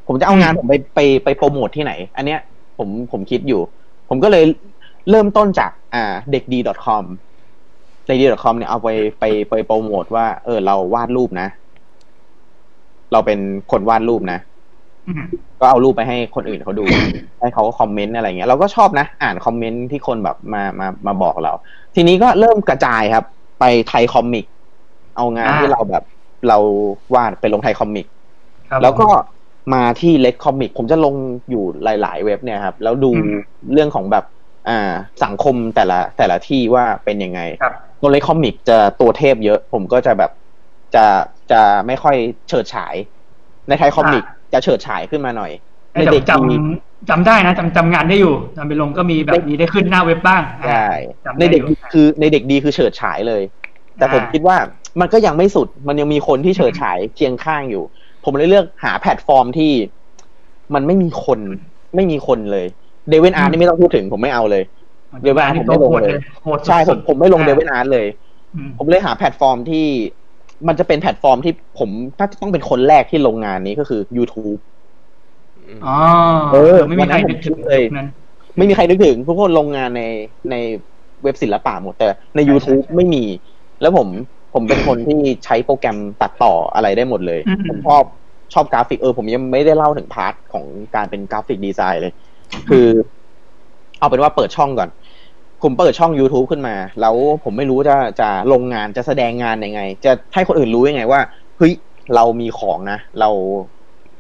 ผมจะเอางานผมไปไปไปโปรโมทที่ไหน อันเนี้ยผมผมคิดอยู่ ผมก็เลยเริ่มต้นจากอ่าเด็กดี .com เด็กดี .com เนี่ยเอาไปไปไปโปรโมทว่า เออ เราวาดรูปนะ เราเป็นคนวาดรูปนะอืมก็เอารูปไปให้คนอื่นเขาดู ให้เขาก็คอมเมนต์อะไรเงี้ยเราก็ชอบนะ อ่านคอมเมนต์ที่คนแบบมามามาบอกเรา ทีนี้ก็เริ่มกระจายครับ ไปไทยคอมิก เอางานอ่าที่เราแบบ เราวาดไปลงไทยคอมิกครับแล้วก็ มาที่เลดคอมิกผมจะลงอยู่หลาย ๆ เว็บเนี่ยครับ แล้วดูอืมเรื่องของแบบอ่าสังคมแต่ละแต่ละที่ว่าเป็นยังไงครับตัวเลดคอมิกจะตัวเทพเยอะ ผมก็จะแบบจะจะไม่ค่อยเฉิดฉาย ในไทยคอมิกจะเฉิดฉายขึ้นมาหน่อยในแต่เด็กจดีำจำได้นะจำจำงานได้อยู่จำไปลงก็มีแบบนี้ได้ขึ้นหน้าเว็บบ้างใช่จำในได้เด็กอยู่ดีคือในเด็กดีคือเฉิดฉายเลย แต่ผมอ่าคิดว่ามันก็ยังไม่สุดมันยังมีคนที่เฉิดฉายเคียงข้างอยู่พ ผมเลยเลือกหาแพลตฟอร์มที่มันไม่มีคน ไม่มีคนเลย DeviantArt นี่ไม่ต้องพูดถึงผมไม่เอาเลยเดี๋ยวเวลาผมไม่ลงเลยโหดสุดๆใช่ผมผมไม่ลง DeviantArt เลยอืมผมเลยหาแพลตฟอร์มที่ มันจะเป็นแพลตฟอร์มที่ผมน่าจะต้องเป็นคนแรกที่ลงงานนี้ก็คือ YouTube อ๋อเออไม่มีใครนึกถึงวันนั้นผมคิดเลยนั้นไม่มีใครนึกถึงทุกคนลงงานในในเว็บศิลปะหมดแต่ใน YouTube ใช่ไม่มี แล้วผม ผมเป็นคนที่ใช้โปรแกรมตัดต่ออะไรได้หมดเลยอืมผมชอบชอบกราฟิกเออผมยังไม่ได้เล่าถึง part ของการเป็น graphic design เลย คือ เอาเป็นว่าเปิดช่องก่อน ผมเปิดช่อง YouTube ขึ้นมา แล้วผมไม่รู้จะจะลงงานจะแสดงงานยังไง จะให้คนอื่นรู้ยังไงว่าเฮ้ยเรามีของนะ เรา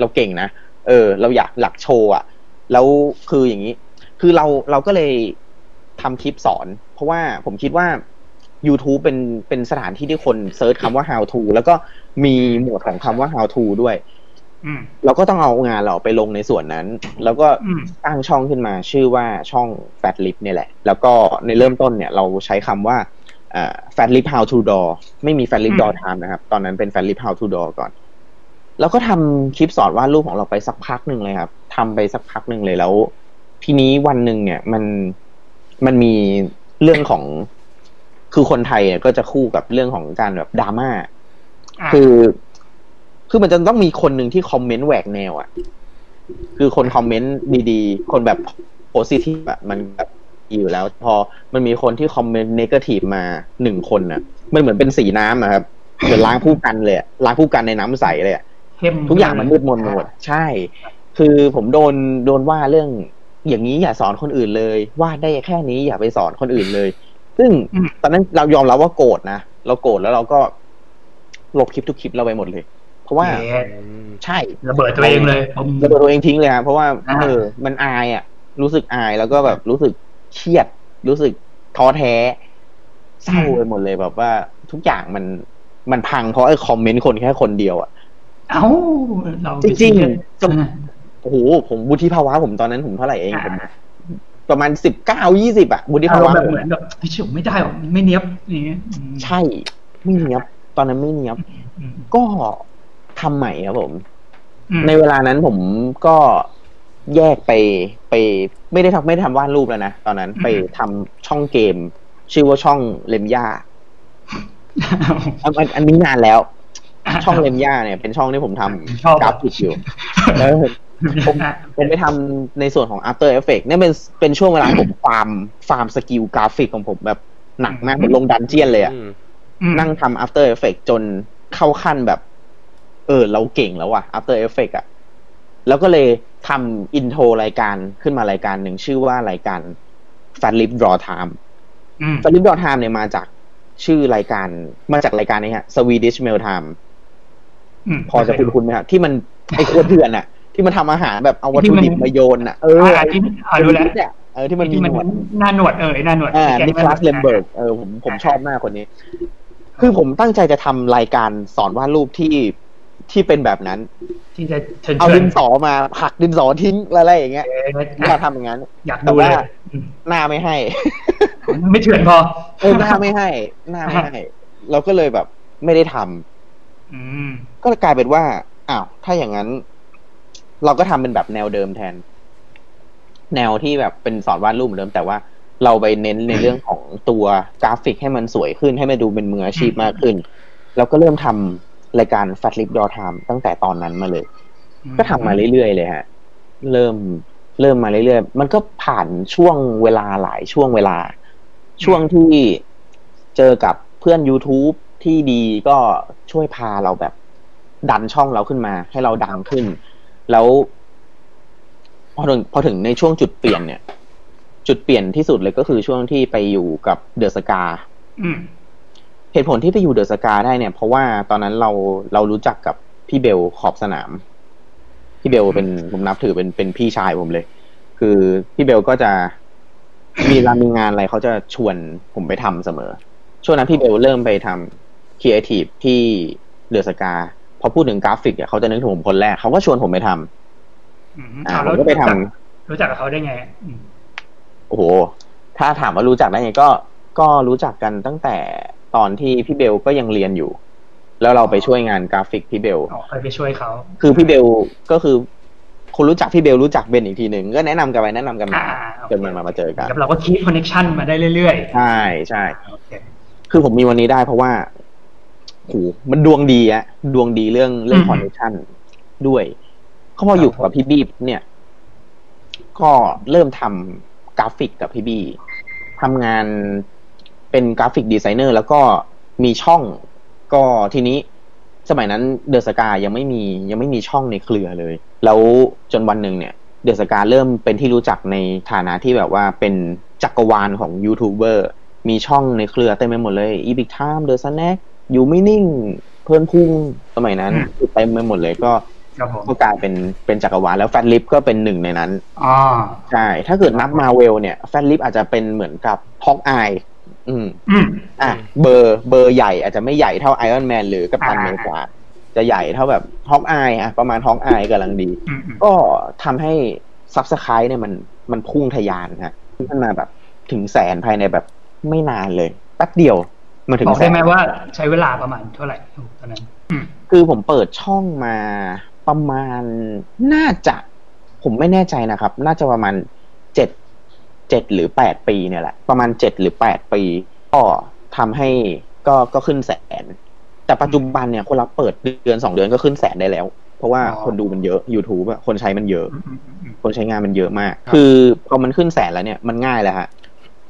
เราเก่งนะเออ เราอยากหลักโชว์อะแล้วคืออย่างนี้ คือเราเราก็เลยทำคลิปสอน เพราะว่าผมคิดว่า YouTube เป็นเป็นสถานที่ที่คนเซิร์ชคำว่า how to แล้วก็มีหมวดของคำว่า how to ด้วยอืมเราก็ต้องเอางานเราไปลงในส่วนนั้น แล้วก็อืมตั้งช่องขึ้นมาชื่อว่าช่อง Fat Lip เนี่ยแหละ แล้วก็ในเริ่มต้นเนี่ยเราใช้คำว่าอ่า Fat Lip How to Draw ไม่มี Fat Lip อืม Draw Time นะครับ ตอนนั้นเป็น Fat Lip How to Draw ก่อน แล้วก็ทำคลิปสอนวาดรูปของเราไปสักพักหนึ่งเลยครับทำไปสักพักหนึ่งเลยแล้ว ทีนี้วันหนึ่งเนี่ยมันมันมีเรื่องของ คือคนไทยเนี่ยก็จะคู่กับเรื่องของการแบบดราม่าอะคือ คือมันจะต้องมีคนหนึ่งที่คอมเมนต์แหวกแนวอะ่ะ คือคนคอมเมนต์ดีๆ คนแบบโพสิทีฟอะมันแบบดีอยู่แล้ว พอมันมีคนที่คอมเมนต์เนกาทีฟมาหนึ่งคนน่ะ มันเหมือนเป็นสีน้ำอะครับเหมือนล้างผู้กันเลยอะล้างผู้กันในน้ำใสเลยอะเข้มทุกอย่างมันมืดมนไปหมด ใช่ คือผมโดนโดนว่าเรื่องอย่างนี้อย่าสอนคนอื่นเลย วาดได้แค่นี้อย่าไปสอนคนอื่นเลย ซึ่งตอนนั้นเรายอมรับว่าโกรธนะเราโกรธแล้วเราก็ลบคลิปทุกคลิปเราไปหมดเลย เพราะว่าเอ๊ะใช่ระเบิดตัวเองเลยผมระเบิดตัวเองทิ้งเลยครับเพราะว่าอ่าเออมันอายอะ รู้สึกอายแล้วก็แบบรู้สึกเครียด รู้สึกท้อแท้เศร้าไปหมดเลยแบบว่า ทุกอย่างมันมันพังเพราะไอ้คอมเมนต์คนแค่คนเดียวอะเอ้าเราจริงๆอ่าโอ้โหผมวุฒิภาวะผมตอนนั้นผมเท่าไหร่เองผมอ่า ประมาณสิบเก้ายี่สิบอะวุฒิอาภารมวะณ์แบบผมเหมือนแบบเฮ้ยเฉยไม่ได้หรอกไม่เนี้ยบอย่างเงี้ยอืมใช่ไม่เนี้ยบตอนนั้นไม่เนี้ยบอืมก็ทำใหม่ครับผมอืมในเวลานั้นผมก็แยกไปไป ไม่ได้ทำไม่ได้ทำวาดรูปแล้วนะตอนนั้นไปทำช่องเกม ชื่อว่าช่องเลมย่าอันอันอันนี้นานแล้ว ช่องเลมย่าเนี่ยเป็นช่องที่ผมทำชอบกราฟิกอยู่แล้ว ผมผมไปทำในส่วนของ After Effects เนี่ยเป็นเป็นช่วงเวลาผม farm farm skill กราฟิกของผมแบบหนักมากผมลง dungeon เลยอะอืมอืมนั่งทำ After Effects จนเข้าขั้นแบบ เออ เราเก่งแล้วว่ะ After Effects อะแล้วก็เลยทำ intro รายการขึ้นมารายการหนึ่งชื่อว่ารายการ Fat Lip Draw Time อืม Fat Lip Draw Time เนี่ยมาจากชื่อรายการมาจากรายการนี้ฮะ Swedish Mail Time มพอจะคุ้นๆไหมครับที่มันไอ้โคตรเถื่อนอะ ที่มันทำอาหารแบบเอาวัตถุดิบมาโยนอะเอออ่าที่อ่ารู้แล้วเนี่ยเออที่มันมีที่มันหนวดหน้าหนวดเออไอ้หน้าหนวดอ่าที่แกนิคลัสเลมเบิร์กเออผมผมชอบมากคนนี้ คือผมตั้งใจจะทำรายการสอนวาดรูปที่ที่เป็นแบบนั้น ที่จะเชิญเอาเชิดิญนสอมาหักดินสอทิ้งอะไรอย่างเงี้ยเอออยากทำอย่างนั้น อยากดูเลยแต่ว่าอืมหน้าไม่ให้ ไม่เถื่อนพอเออหน้าไม่ให้ หน้าไม่ให้ เราก็เลยแบบ ไม่ได้ทำอืมก็เลยกลายเป็นว่าอ้าวถ้าอย่างนั้น เราก็ทำเป็นแบบแนวเดิมแทน แนวที่แบบเป็นสอนวาดรูปเหมือนเดิม แต่ว่าเราไปเน้นในเรื่องของตัวกราฟิกให้มันสวยขึ้นให้มันดูเป็นมืออาชีพมากขึ้น แล้วก็เริ่มทำรายการ Fat Lip Draw Time ตั้งแต่ตอนนั้นมาเลย ก็ทำมาเรื่อยๆเลยฮะ เริ่มเริ่มมาเรื่อยๆ มันก็ผ่านช่วงเวลาหลายช่วงเวลา ช่วงที่เจอกับเพื่อน YouTube ที่ดีก็ช่วยพาเราแบบดันช่องเราขึ้นมา ให้เราดังขึ้น แล้วพอถึงพอถึงในช่วงจุดเปลี่ยนเนี่ย จุดเปลี่ยนที่สุดเลยก็คือช่วงที่ไปอยู่กับเดอะสกาอืมเหตุผลที่ไปอยู่เดอะสกาได้เนี่ย เพราะว่าตอนนั้นเราเรารู้จักกับพี่เบลขอบสนาม พี่เบลเป็นผมนับถือเป็นเป็นพี่ชายผมเลย คือพี่เบลก็จะมีเวลามีงานอะไรเขาจะชวนผมไปทำเสมอ ช่วงนั้นพี่เบลเริ่มไปทำครีเอทีฟที่เดอะสกา พอพูดถึงกราฟิกเนี่ยเขาจะนึกถึงผมคนแรกเขาก็ชวนผมไปทำอืมอ่าเอาผแล้วมก็ไปทำรู้จักกับเขาได้ไงอืมโอ้โห ถ้าถามว่ารู้จักได้ไงก็ ก็รู้จักกันตั้งแต่ตอนที่พี่เบลก็ยังเรียนอยู่ แล้วเราไปช่วยงานกราฟิกพี่เบลอ๋อเคยไปช่วยเขา คือพี่เบลก็คือคนรู้จักพี่เบลรู้จักเบนอีกทีหนึ่งก็แนะนำกันไปแนะนำกันมาอ่าโอเคจนมันมามาเจอกันแล้วเราก็คี p คอนเน c ชันมาได้เรื่อยใช่ใช่ๆโอเคคือผมมีวันนี้ได้เพราะว่า โหมันดวงดีอะดวงดีเรื่องเรื่องอืม connection ด้วยเขาพออยู่กับพี่บีบเนี่ย ก็เริ่มทำกราฟิกกับพี่บี้ทำงานเป็น graphic designer แล้วก็มีช่องก็ทีนี้สมัยนั้น The Ska ยังไม่มียังไม่มีช่องในเครือเลย แล้วจนวันหนึ่งเนี่ย The Ska เริ่มเป็นที่รู้จักในฐานะที่แบบว่าเป็นจักรวาลของยูทูบเบอร์มีช่องในเครือเต็มไปหมดเลย Epic Time The Snack อยู่ไม่นิ่งเพื่อนพุ่งสมัยนั้นเต็มไปหมดเลยก็ครับผมก็กลายเป็นเป็นจักรวาลแล้ว Fatlip ก็เป็นหนึ่งในนั้นอ๋อใช่ ถ้าเกิดนับมาเวลเนี่ย Fatlip อาจจะเป็นเหมือนกับ Hawkeye อืมอืมอะเบอร์เบอร์ใหญ่อาจจะไม่ใหญ่เท่า Iron Man หรือกัปตันอ่าอเมริกาจะใหญ่เท่าแบบ Hawkeye อะประมาณ Hawkeye กำลังดีอืมอืมก็ทำให้ subscribe เนี่ยมันมันพุ่งทะยานฮะขึ้นมาแบบถึงแสนภายในแบบไม่นานเลยแป๊บเดียว มาถึงบอกแสได้นไหมว่าใช้เวลาประมาณเท่าไหร่ตอนนั้นอืมคือผมเปิดช่องมาประมาณน่าจะ ผมไม่แน่ใจนะครับ น่าจะประมาณเจ็ดเจ็ดหรือแปดปีเนี่ยแหละ ประมาณเจ็ดหรือแปดปี ก็ทำให้ก็ก็ขึ้นแสน แต่ปัจจุบันเนี่ยคนรับเปิดเดือนสองเดือนก็ขึ้นแสนได้แล้ว เพราะว่าอ๋อคนดูมันเยอะ YouTube อะคนใช้มันเยอะอืมอืมอืมคนใช้งานมันเยอะมากครับคือพอมันขึ้นแสนแล้วเนี่ยมันง่ายแล้วฮะ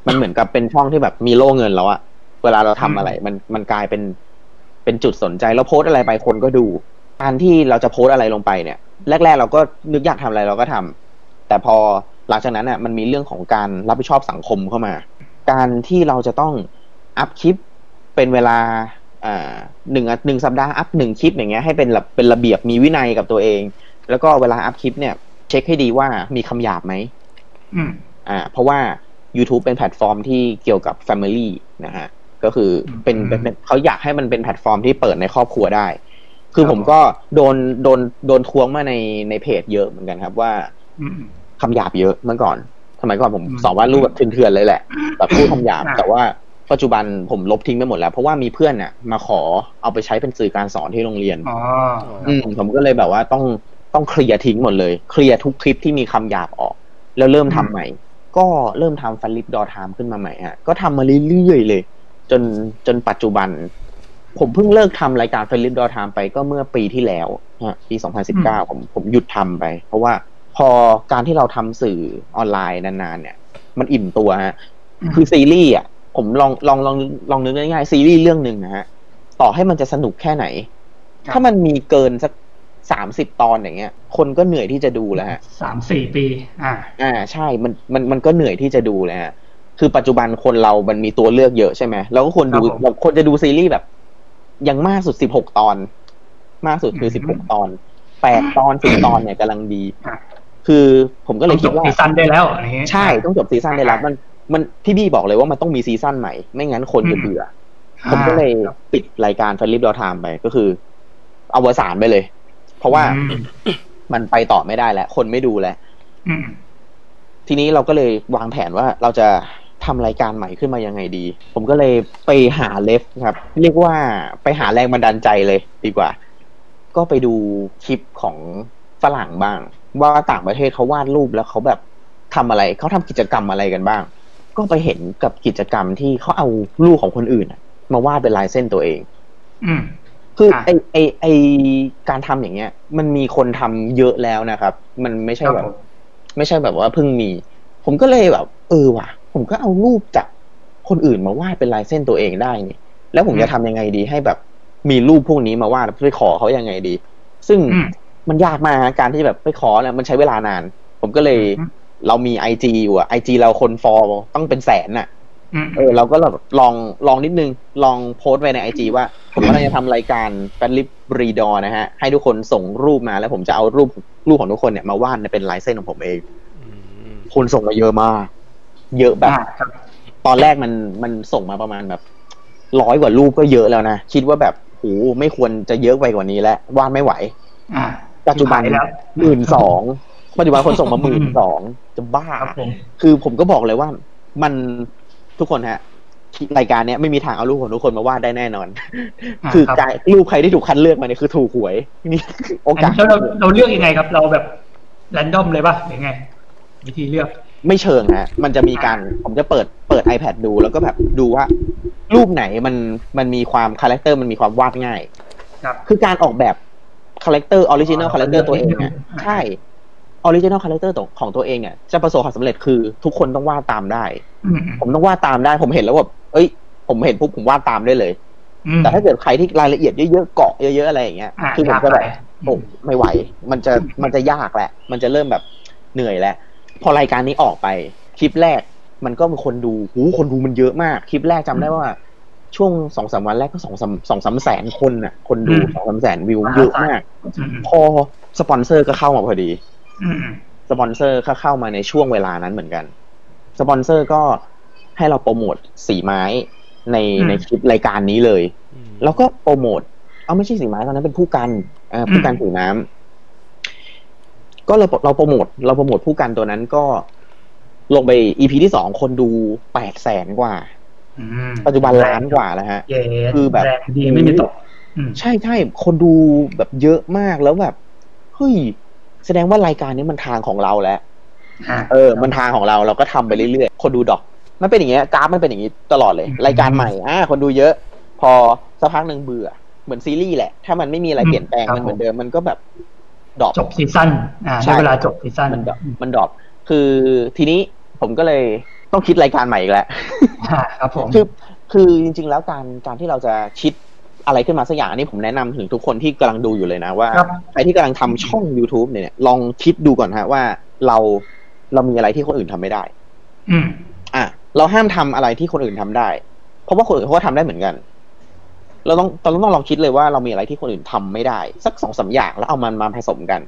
มันเหมือนกับเป็นช่องที่แบบมีโล่เงินแล้วอะ เวลาเราทำอะไร มันมันกลายเป็นเป็นจุดสนใจแล้วโพสต์อะไรไปคนก็ดูการที่เราจะโพสต์อะไรลงไปเนี่ย แรก ๆ เราก็นึกอยากทำอะไรเราก็ทำแต่พอหลังจากนั้นอะมันมีเรื่องของการรับผิดชอบสังคมเข้ามา การที่เราจะต้องอัพคลิปเป็นเวลาอ่าหนึ่งอาหนึ่งสัปดาห์อัพหนึ่งคลิปอย่างเงี้ยให้เป็นแบบเป็นระเบียบมีวินัยกับตัวเอง แล้วก็เวลาอัพคลิปเนี่ย เช็คให้ดีว่ามีคำหยาบไหมอืมอ่า เพราะว่า YouTube เป็นแพลตฟอร์มที่เกี่ยวกับ Family นะฮะ ก็คือเป็นอืมเป็นเป็นเขาอยากให้มันเป็นแพลตฟอร์มที่เปิดในครอบครัวได้ คือครับผมก็โดนโดนโดนทวงมาในในเพจเยอะเหมือนกันครับว่าอืมอืมคำหยาบเยอะเมื่อก่อนสมัยก่อนผมอืมสอนวาดรูปแบบเถื่อนๆเลยแหละแบบพูดคำหยาบอ่าแต่ว่าปัจจุบันผมลบทิ้งไปหมดแล้ว เพราะว่ามีเพื่อนน่ะ มาขอเอาไปใช้เป็นสื่อการสอนที่โรงเรียนอ๋ออืมผมก็เลยแบบว่าต้องต้องเคลียร์ทิ้งหมดเลย เคลียร์ทุกคลิปที่มีคำหยาบออก แล้วเริ่มทำใหม่ ก็เริ่มทำฟันลิปดอทามขึ้นมาใหม่ฮะก็ทำมาเรื่อยๆเลย จนจนปัจจุบัน ผมเพิ่งเลิกทำรายการฟันลิปดอทามไปก็เมื่อปีที่แล้วฮะปี2019ผมผมหยุดทำไป เพราะว่าพอการที่เราทำสื่อออนไลน์นานๆ เนี่ย มันอิ่มตัวฮะคือซีรีส์อะผมลองลองลองลองนึกง่ายๆซีรีส์เรื่องหนึ่งนะฮะต่อให้มันจะสนุกแค่ไหนครับถ้ามันมีเกินสักสามสิบตอนอย่างเงี้ย คนก็เหนื่อยที่จะดูแล้วฮะสามสี่ปี อ่า อ่า ใช่มันมันมันก็เหนื่อยที่จะดูแล้วฮะ คือปัจจุบันคนเรามันมีตัวเลือกเยอะใช่ไหมเราก็ควรดูครับผมเราควรจะดูซีรีส์แบบ อยังมากสุดสิบหกตอน มากสุดคืออืสิบหมกตอนแปดตอนสิบตอนเนี่ยกำลังดีอะคือผมก็เลยต้องคิจดบว่าซีซั่นได้แล้วอะไรเงี้ยใช่ต้องจบซีซั่นได้แล้วมันมันพี่บี้บอกเลยว่ามันต้องมีซีซั่นใหม่ ไม่งั้นคนจะอืมเบื่ออผมก็เลยครับปิดรายการฟลิปดอทามไปก็คืออวสานไปเลย เพราะว่าอืมมันไปต่อไม่ได้แล้ว คนไม่ดูแล้วอืมทีนี้เราก็เลยวางแผนว่าเราจะ ทำรายการใหม่ขึ้นมายังไงดี ผมก็เลยไปหาเลฟครับ เรียกว่าไปหาแรงบันดาลใจเลยดีกว่า ก็ไปดูคลิปของฝรั่งบ้าง ว่าต่างประเทศเขาวาดรูปแล้วเขาแบบทำอะไรเขาทำกิจกรรมอะไรกันบ้าง ก็ไปเห็นกับกิจกรรมที่เขาเอารูปของคนอื่นอะมาวาดเป็นลายเส้นตัวเอง อืมคืออะไอไอไอการทำอย่างเงี้ย มันมีคนทำเยอะแล้วนะครับ มันไม่ใช่ครับแบบผมไม่ใช่แบบว่าเพิ่งมี ผมก็เลยแบบ เออว่ะ ผมก็เอารูปจากคนอื่นมาวาดเป็นลายเส้นตัวเองได้นี่ แล้วผมจะทำยังไงดีให้แบบ มีรูปพวกนี้มาวาดไปขอเขายังไงดี ซึ่งอืมมันยากมากนะการที่แบบไปขอเนี่ยมันใช้เวลานาน ผมก็เลยอืมเรามีไอจีอยู่อะไอจีเราคนฟอลต้องเป็นแสนอะอืมเออเราก็แบบลองลองนิดนึง ลองโพสต์ไว้ในไอจีว่า ผมกำลังจะทำรายการแฟนลิปรีดอนะฮะ ให้ทุกคนส่งรูปมาแล้วผมจะเอารูปรูปของทุกคนเนี่ยมาวาดเป็นลายเส้นของผมเองอืมคนส่งมาเยอะมาก เยอะแบบอ่าครับตอนแรกมันมันส่งมาประมาณแบบร้อยกว่ารูปก็เยอะแล้วนะคิดว่าแบบโหไม่ควรจะเยอะไปกว่านี้แล้ววาดไม่ไหวอ่าปัจจุบันไม่ไหวแล้วหมื่นสองปัจจุบันคนส่งมาหมื่นสองจะบ้าครับผมคือผมก็บอกเลยว่ามันทุกคนฮะรายการเนี้ยไม่มีทางเอารูปของทุกคนมาวาดได้แน่นอนอ่าคือครับการรูปใครที่ถูกคัดเลือกมาเนี่ยคือถูกหวยนี่โออันกาสนี้เราเราเลือกยังไงครับ เราแบบแรนดอมเลยป่ะหรือไง วิธีเลือก ไม่เชิงฮะ มันจะมีการ ผมจะเปิด เปิด iPad ดู แล้วก็แบบดูว่า รูปไหนมัน มันมีความ character มันมีความวาดง่าย ครับ คือการออกแบบ character original อ๋อ character ตัวเองเนี่ยอ่าใช่ original character ของตัวเองเนี่ยจะประสบความสำเร็จคือทุกคนต้องวาดตามได้อืมผมต้องวาดตามได้ ผมเห็นแล้วแบบเอ้ย ผมเห็นปุ๊บผมวาดตามได้เลยอืมแต่ถ้าเกิดใครที่รายละเอียดเยอะๆเกราะเยอะๆอะไรอย่างเงี้ยอ่าคือผมก็แบบยากไปโอ้ไม่ไหว มันจะ มันจะยากแหละ มันจะเริ่มแบบเหนื่อยแล้ว พอรายการนี้ออกไปคลิปแรกมันก็มีคนดูหูคนดูมันเยอะมากคลิปแรกจำได้ว่า ช่วงสองสามวันแรกก็สองสามสองสามแสนคนน่ะ คนดูอืมสองสามแสนวิวเยอะมากอืมพอสปอนเซอร์ก็เข้ามาพอดีอืมสปอนเซอร์ก็เข้ามาในช่วงเวลานั้นเหมือนกัน สปอนเซอร์ก็ให้เราโปรโมทสีไม้ในในคลิปรายการนี้เลย แล้วก็โปรโมทเอาไม่ใช่สีไม้ตอนนั้นเป็นพู่กันเอ่อผู้กันสีน้ำ ก็เราเราโปรโมทเราโปรโมทผู้กันตัวนั้นก็ลงไปอีพีที่สองคนดูแปดแสนกว่าอืมปัจจุบันล้านกว่าแล้วฮะเย้คือแบบแรงดีไม่มีตกอืมใช่ใช่คนดูแบบเยอะมากแล้วแบบเฮ้ยแสดงว่ารายการนี้มันทางของเราแล้วอะเออ มันทางของเราเราก็ทำไปเรื่อยๆ คนดูดอก มันเป็นอย่างเงี้ยกราฟมันเป็นอย่างงี้ตลอดเลย รายการใหม่อ่าคนดูเยอะ พอสักพักหนึ่งเบื่อ เหมือนซีรีส์แหละ ถ้ามันไม่มีอะไรเปลี่ยนแปลงมันเหมือนเดิมมันก็แบบ drop จบ season อ่าใช่ได้เวลาจบ season มัน drop มัน drop คือทีนี้ผมก็เลยต้องคิดรายการใหม่อีกแล้วอ่าครับผมคือคือจริง ๆ แล้วการการที่เราจะคิดอะไรขึ้นมาสักอย่างอันนี้ผมแนะนำถึงทุกคนที่กำลังดูอยู่เลยนะว่าครับใครที่กำลังทำช่อง YouTube เนี่ยลองคิดดูก่อนฮะว่าเราเรามีอะไรที่คนอื่นทำไม่ได้ อืมอะเราห้ามทำอะไรที่คนอื่นทำได้ เพราะว่าคนอื่นเขาก็ทำได้เหมือนกัน เราต้องเราต้องลองคิดเลยว่าเรามีอะไรที่คนอื่นทำไม่ได้ สักสองสามอย่างแล้วเอามันมาผสมกัน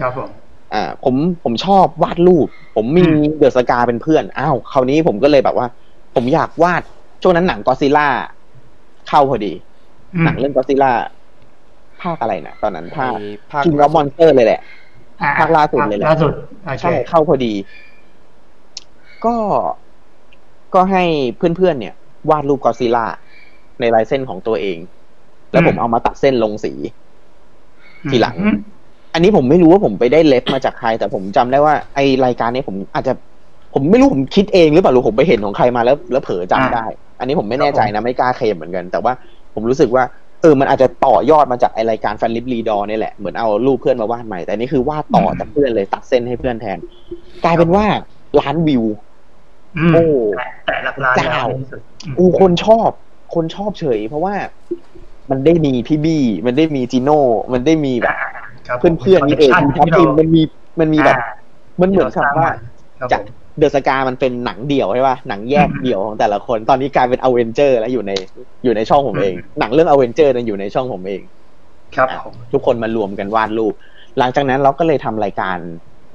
ครับผมอ่า ผมผมชอบวาดรูป ผมมีอืม The Ska เป็นเพื่อนอ้าวคราวนี้ผมก็เลยแบบว่า ผมอยากวาดช่วงนั้นหนังกอซิล่าเข้าพอดีอืมหนังเรื่องกอซิล่าภาคอะไรนะตอนนั้นภาคภาค King of Monsters เลยแหละอ่ภาคล่าสุดเลยแหละล่าสุดโอเคใช่เข้าพอดี ก็ก็ให้เพื่อนๆเนี่ย วาดรูปกอซิล่า ในลายเส้นของตัวเอง แล้วผมเอามาตัดเส้นลงสี ทีหลังอืมอันนี้ผมไม่รู้ว่าผมไปได้เล็บมาจากใคร แต่ผมจำได้ว่าไอรายการนี้ผมอาจจะ ผมไม่รู้ผมคิดเองหรือเปล่าหรือผมไปเห็นของใครมาแล้ว แล้วเผลอจำได้ อันนี้ผมไม่แน่ใจนะไม่กล้าเคลมเหมือนกัน แต่ว่าผมรู้สึกว่าเออ มันอาจจะต่อยอดมาจากไอรายการแฟนลิปรีดอนี่แหละ เหมือนเอารูปเพื่อนมาวาดใหม่ แต่อันนี่คือวาดต่อจากเพื่อนเลยตัดเส้นให้เพื่อนแทน กลายเป็นว่าล้านวิวอืมโอ้แต่หลักล้านแล้วเจ้าในที่สุดอืมอูคนชอบ คนชอบเฉย เพราะว่ามันได้มีพี่บี้ มันได้มีจีโน่ มันได้มีแบบครับเพื่อนเพื่อนๆนี่เองคมีนทัพที่ทีเรามมันมีมันมีแบบอ่ามันเหมือนกับว่าครับจากผมเดอะสกามันเป็นหนังเดี่ยวใช่ป่ะหนังแยกเดี่ยวของแต่ละคน ตอนนี้กลายเป็นอเวนเจอร์ แล้วอยู่ในอยู่ในช่องผมเอง หนังเรื่อง Avenger นั้นอยู่ในช่องผมเอง ครับผมทุกคนมารวมกันวาดรูป หลังจากนั้นเราก็เลยทำรายการ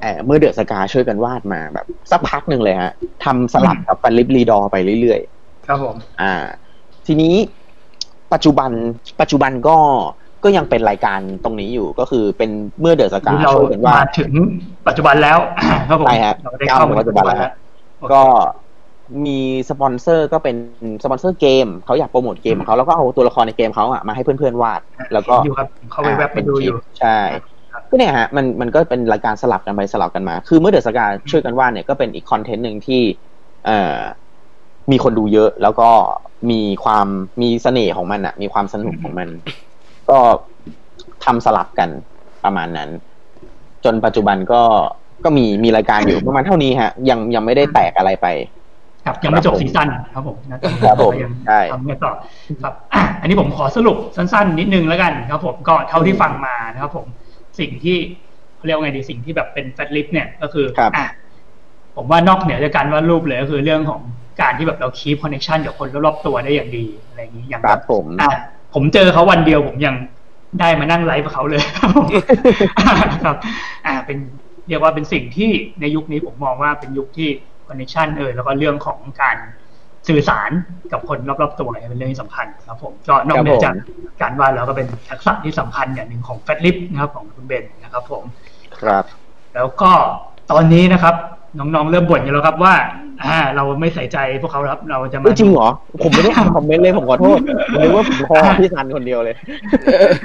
เอ่อเมื่อ The Ska ช่วยกันวาดมาแบบ สักพักหนึ่งเลยฮะทำสลับกับ Fatlip redraw ไปเรื่อยๆ ครับผม อ่า ทีนี้ปัจจุบันปัจจุบันก็ก็ยังเป็นรายการตรงนี้อยู่ก็คือเป็นเมื่อ The Ska นี่เราช่วยกันวาดมาถึงปัจจุบันแล้วครับผมใช่ฮะเราได้เข้ามาก้าวมาปัจจุบันแล้วฮะก็มีสปอนเซอร์ก็เป็นสปอนเซอร์เกมเขาอยากโปรโมทเกมของเขาแล้วก็เอาตัวละครในเกมเขาอะมาให้เพื่อนๆวาด แล้วก็อยู่ครับเข้าไปแวบไปดูอยู่ใช่ครับก็เนี่ยฮะมันมันก็เป็นรายการสลับกันไปสลับกันมา คือเมื่อ The Ska ช่วยกันวาดเนี่ยก็เป็นอีก content หนึ่งที่ เอ่อมีคนดูเยอะ แล้วก็ มีความมีเสน่ห์ของมันอะมีความสนุกของมัน ก็ทำสลับกันประมาณนั้น จนปัจจุบันก็ก็มีมีรายการอยู่ประมาณเท่านี้ฮะ ยังยังไม่ได้แตกอะไรไป ครับยังไม่จบ seasonครับผมนะครับผมยังใช่ทำกันต่อครับอะอันนี้ผมขอสรุปสั้นๆ นิดนึงแล้วกันครับ ผมก็เท่าที่ฟังมานะครับ ผมสิ่งที่เขาเรียกว่าไงดีสิ่งที่แบบเป็น Fatlip เนี่ยก็คือครับอะผมว่านอกเหนือจากการวาดรูปเลยก็คือเรื่องของ การที่แบบเรา keep connection กับคนรอบๆตัวได้อย่างดีอะไรอย่างนี้อย่างครับผมอะผมเจอเขาวันเดียวผมยังได้มานั่งไลฟ์กับเขาเลยครับผมครับ อ่าเป็นเรียกว่าเป็นสิ่งที่ในยุคนี้ผมมองว่าเป็นยุคที่ connection เออแล้วก็เรื่องของการสื่อสารกับคนรอบๆตัวเนี่ยเป็นเรื่องที่สำคัญครับผมก็นอกเหนือจากการวาดแล้วก็เป็นทักษะที่สำคัญอย่างหนึ่งของ Fatlip นะครับของคุณเบนนะครับผมครับ แล้วก็ตอนนี้นะครับ น้องๆเริ่มบ่นกันแล้วครับว่า อ่า เราไม่ใส่ใจพวกเขาครับ เราจะมาเอ้ยจริงเหรอ ผมไม่ได้อ่านคอมเมนต์เลยผมขอโทษผมนึกว่าผมพอพี่ซันคนเดียวเลย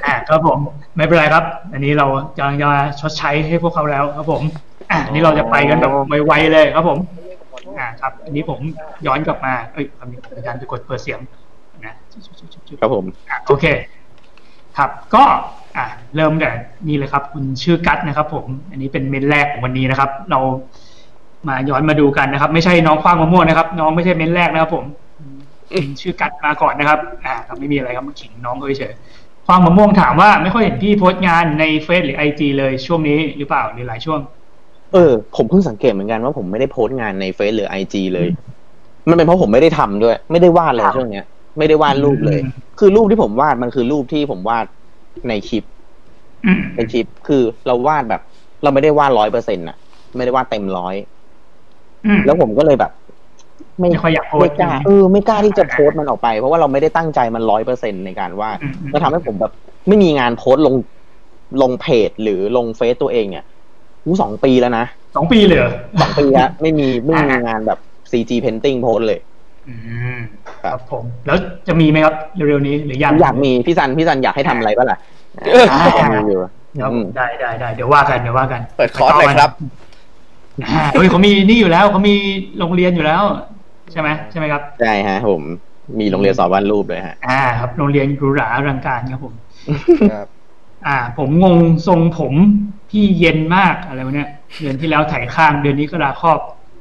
อ่าครับผม ไม่เป็นไรครับ อันนี้เรากำลังจะชดใช้ให้พวกเขาแล้วครับผม อ่าอันนี้เราจะไปกันแบบไวๆเลยครับผม อ่า ครับ อันนี้ผมย้อนกลับมา เอ้ยคำนี้ในการไปกดเปิดเสียงนะครับผมอะโอเค ครับ ก็ อะเริ่มแต่นี่เลยครับ คุณชื่อกัตนะครับ ผม อันนี้เป็นเมนแรกของวันนี้นะครับ เรา มาย้อนมาดูกันนะครับ ไม่ใช่น้องคว้างมะม่วงนะครับ น้องไม่ใช่เมนแรกนะครับ ผมคุณชื่อกัตมาก่อนนะครับ อ่าครับไม่มีอะไรครับมาขิงน้องเฉยๆคว้างมะม่วงถามว่าไม่ค่อยเห็นพี่โพสต์งานในเฟซหรือไอจีเลยช่วงนี้หรือเปล่าหรือหลายช่วง เออ ผมเพิ่งสังเกตเหมือนกันว่าผมไม่ได้โพสต์งานในเฟซหรือไอจีเลย มันเป็นเพราะผมไม่ได้ทำด้วย ไม่ได้วาดเลยครับช่วงเนี้ย ไม่ได้วาดรูปเลยอืมคือรูปที่ผมวาดมันคือรูปที่ผมวาดในคลิปอืมในคลิปคือเราวาดแบบ เราไม่ได้วาดร้อยเปอร์เซ็นต์ะไม่ได้วาดเต็มร้อยอืม แล้วผมก็เลยแบบ ไม่ไม่ค่อยอยากโพสต์ไม่กล้าเออไม่กล้าที่จะโพสต์มันออกไป เพราะว่าเราไม่ได้ตั้งใจมันร้อยเปอร์เซ็นในการวาดอืมอืมก็ทำให้ผมแบบ ไม่มีงานโพสต์ลงลงเพจหรือลงเฟซตัวเองเนี่ยอู้สองปีแล้วนะสองปีเลยเหรอสองปีแล้วไม่มีไม่มีงานแบบ CG painting โพสต์เลยอืมคครัรับบผม แล้วจะมีไหมครับเร็วๆนี้หรือยังอยากมีพี่ซันพี่ซันอยากให้ทำอะไรบ้างล่ะอ่าอยากมีอยู่ครับอืมได้ได้ได้เดี๋ยวว่ากันเดี๋ยวว่ากัน เปิดคอร์สเลยครับอ่า เฮ้ยเขามีนี่อยู่แล้วเขามีโรงเรียนอยู่แล้ว ใช่ไหมใช่ไหมครับใช่ฮะ ผมมีโรงเรียนสอนวาดรูปเลยฮะ อ่า ครับโรงเรียนหรูหราอลังการครับผมครับอ่า ผมงงทรงผมพี่เย็นมากอะไรวะเนี่ยเดือนที่แล้วไถข้างเดือนนี้ก็ลาครอบ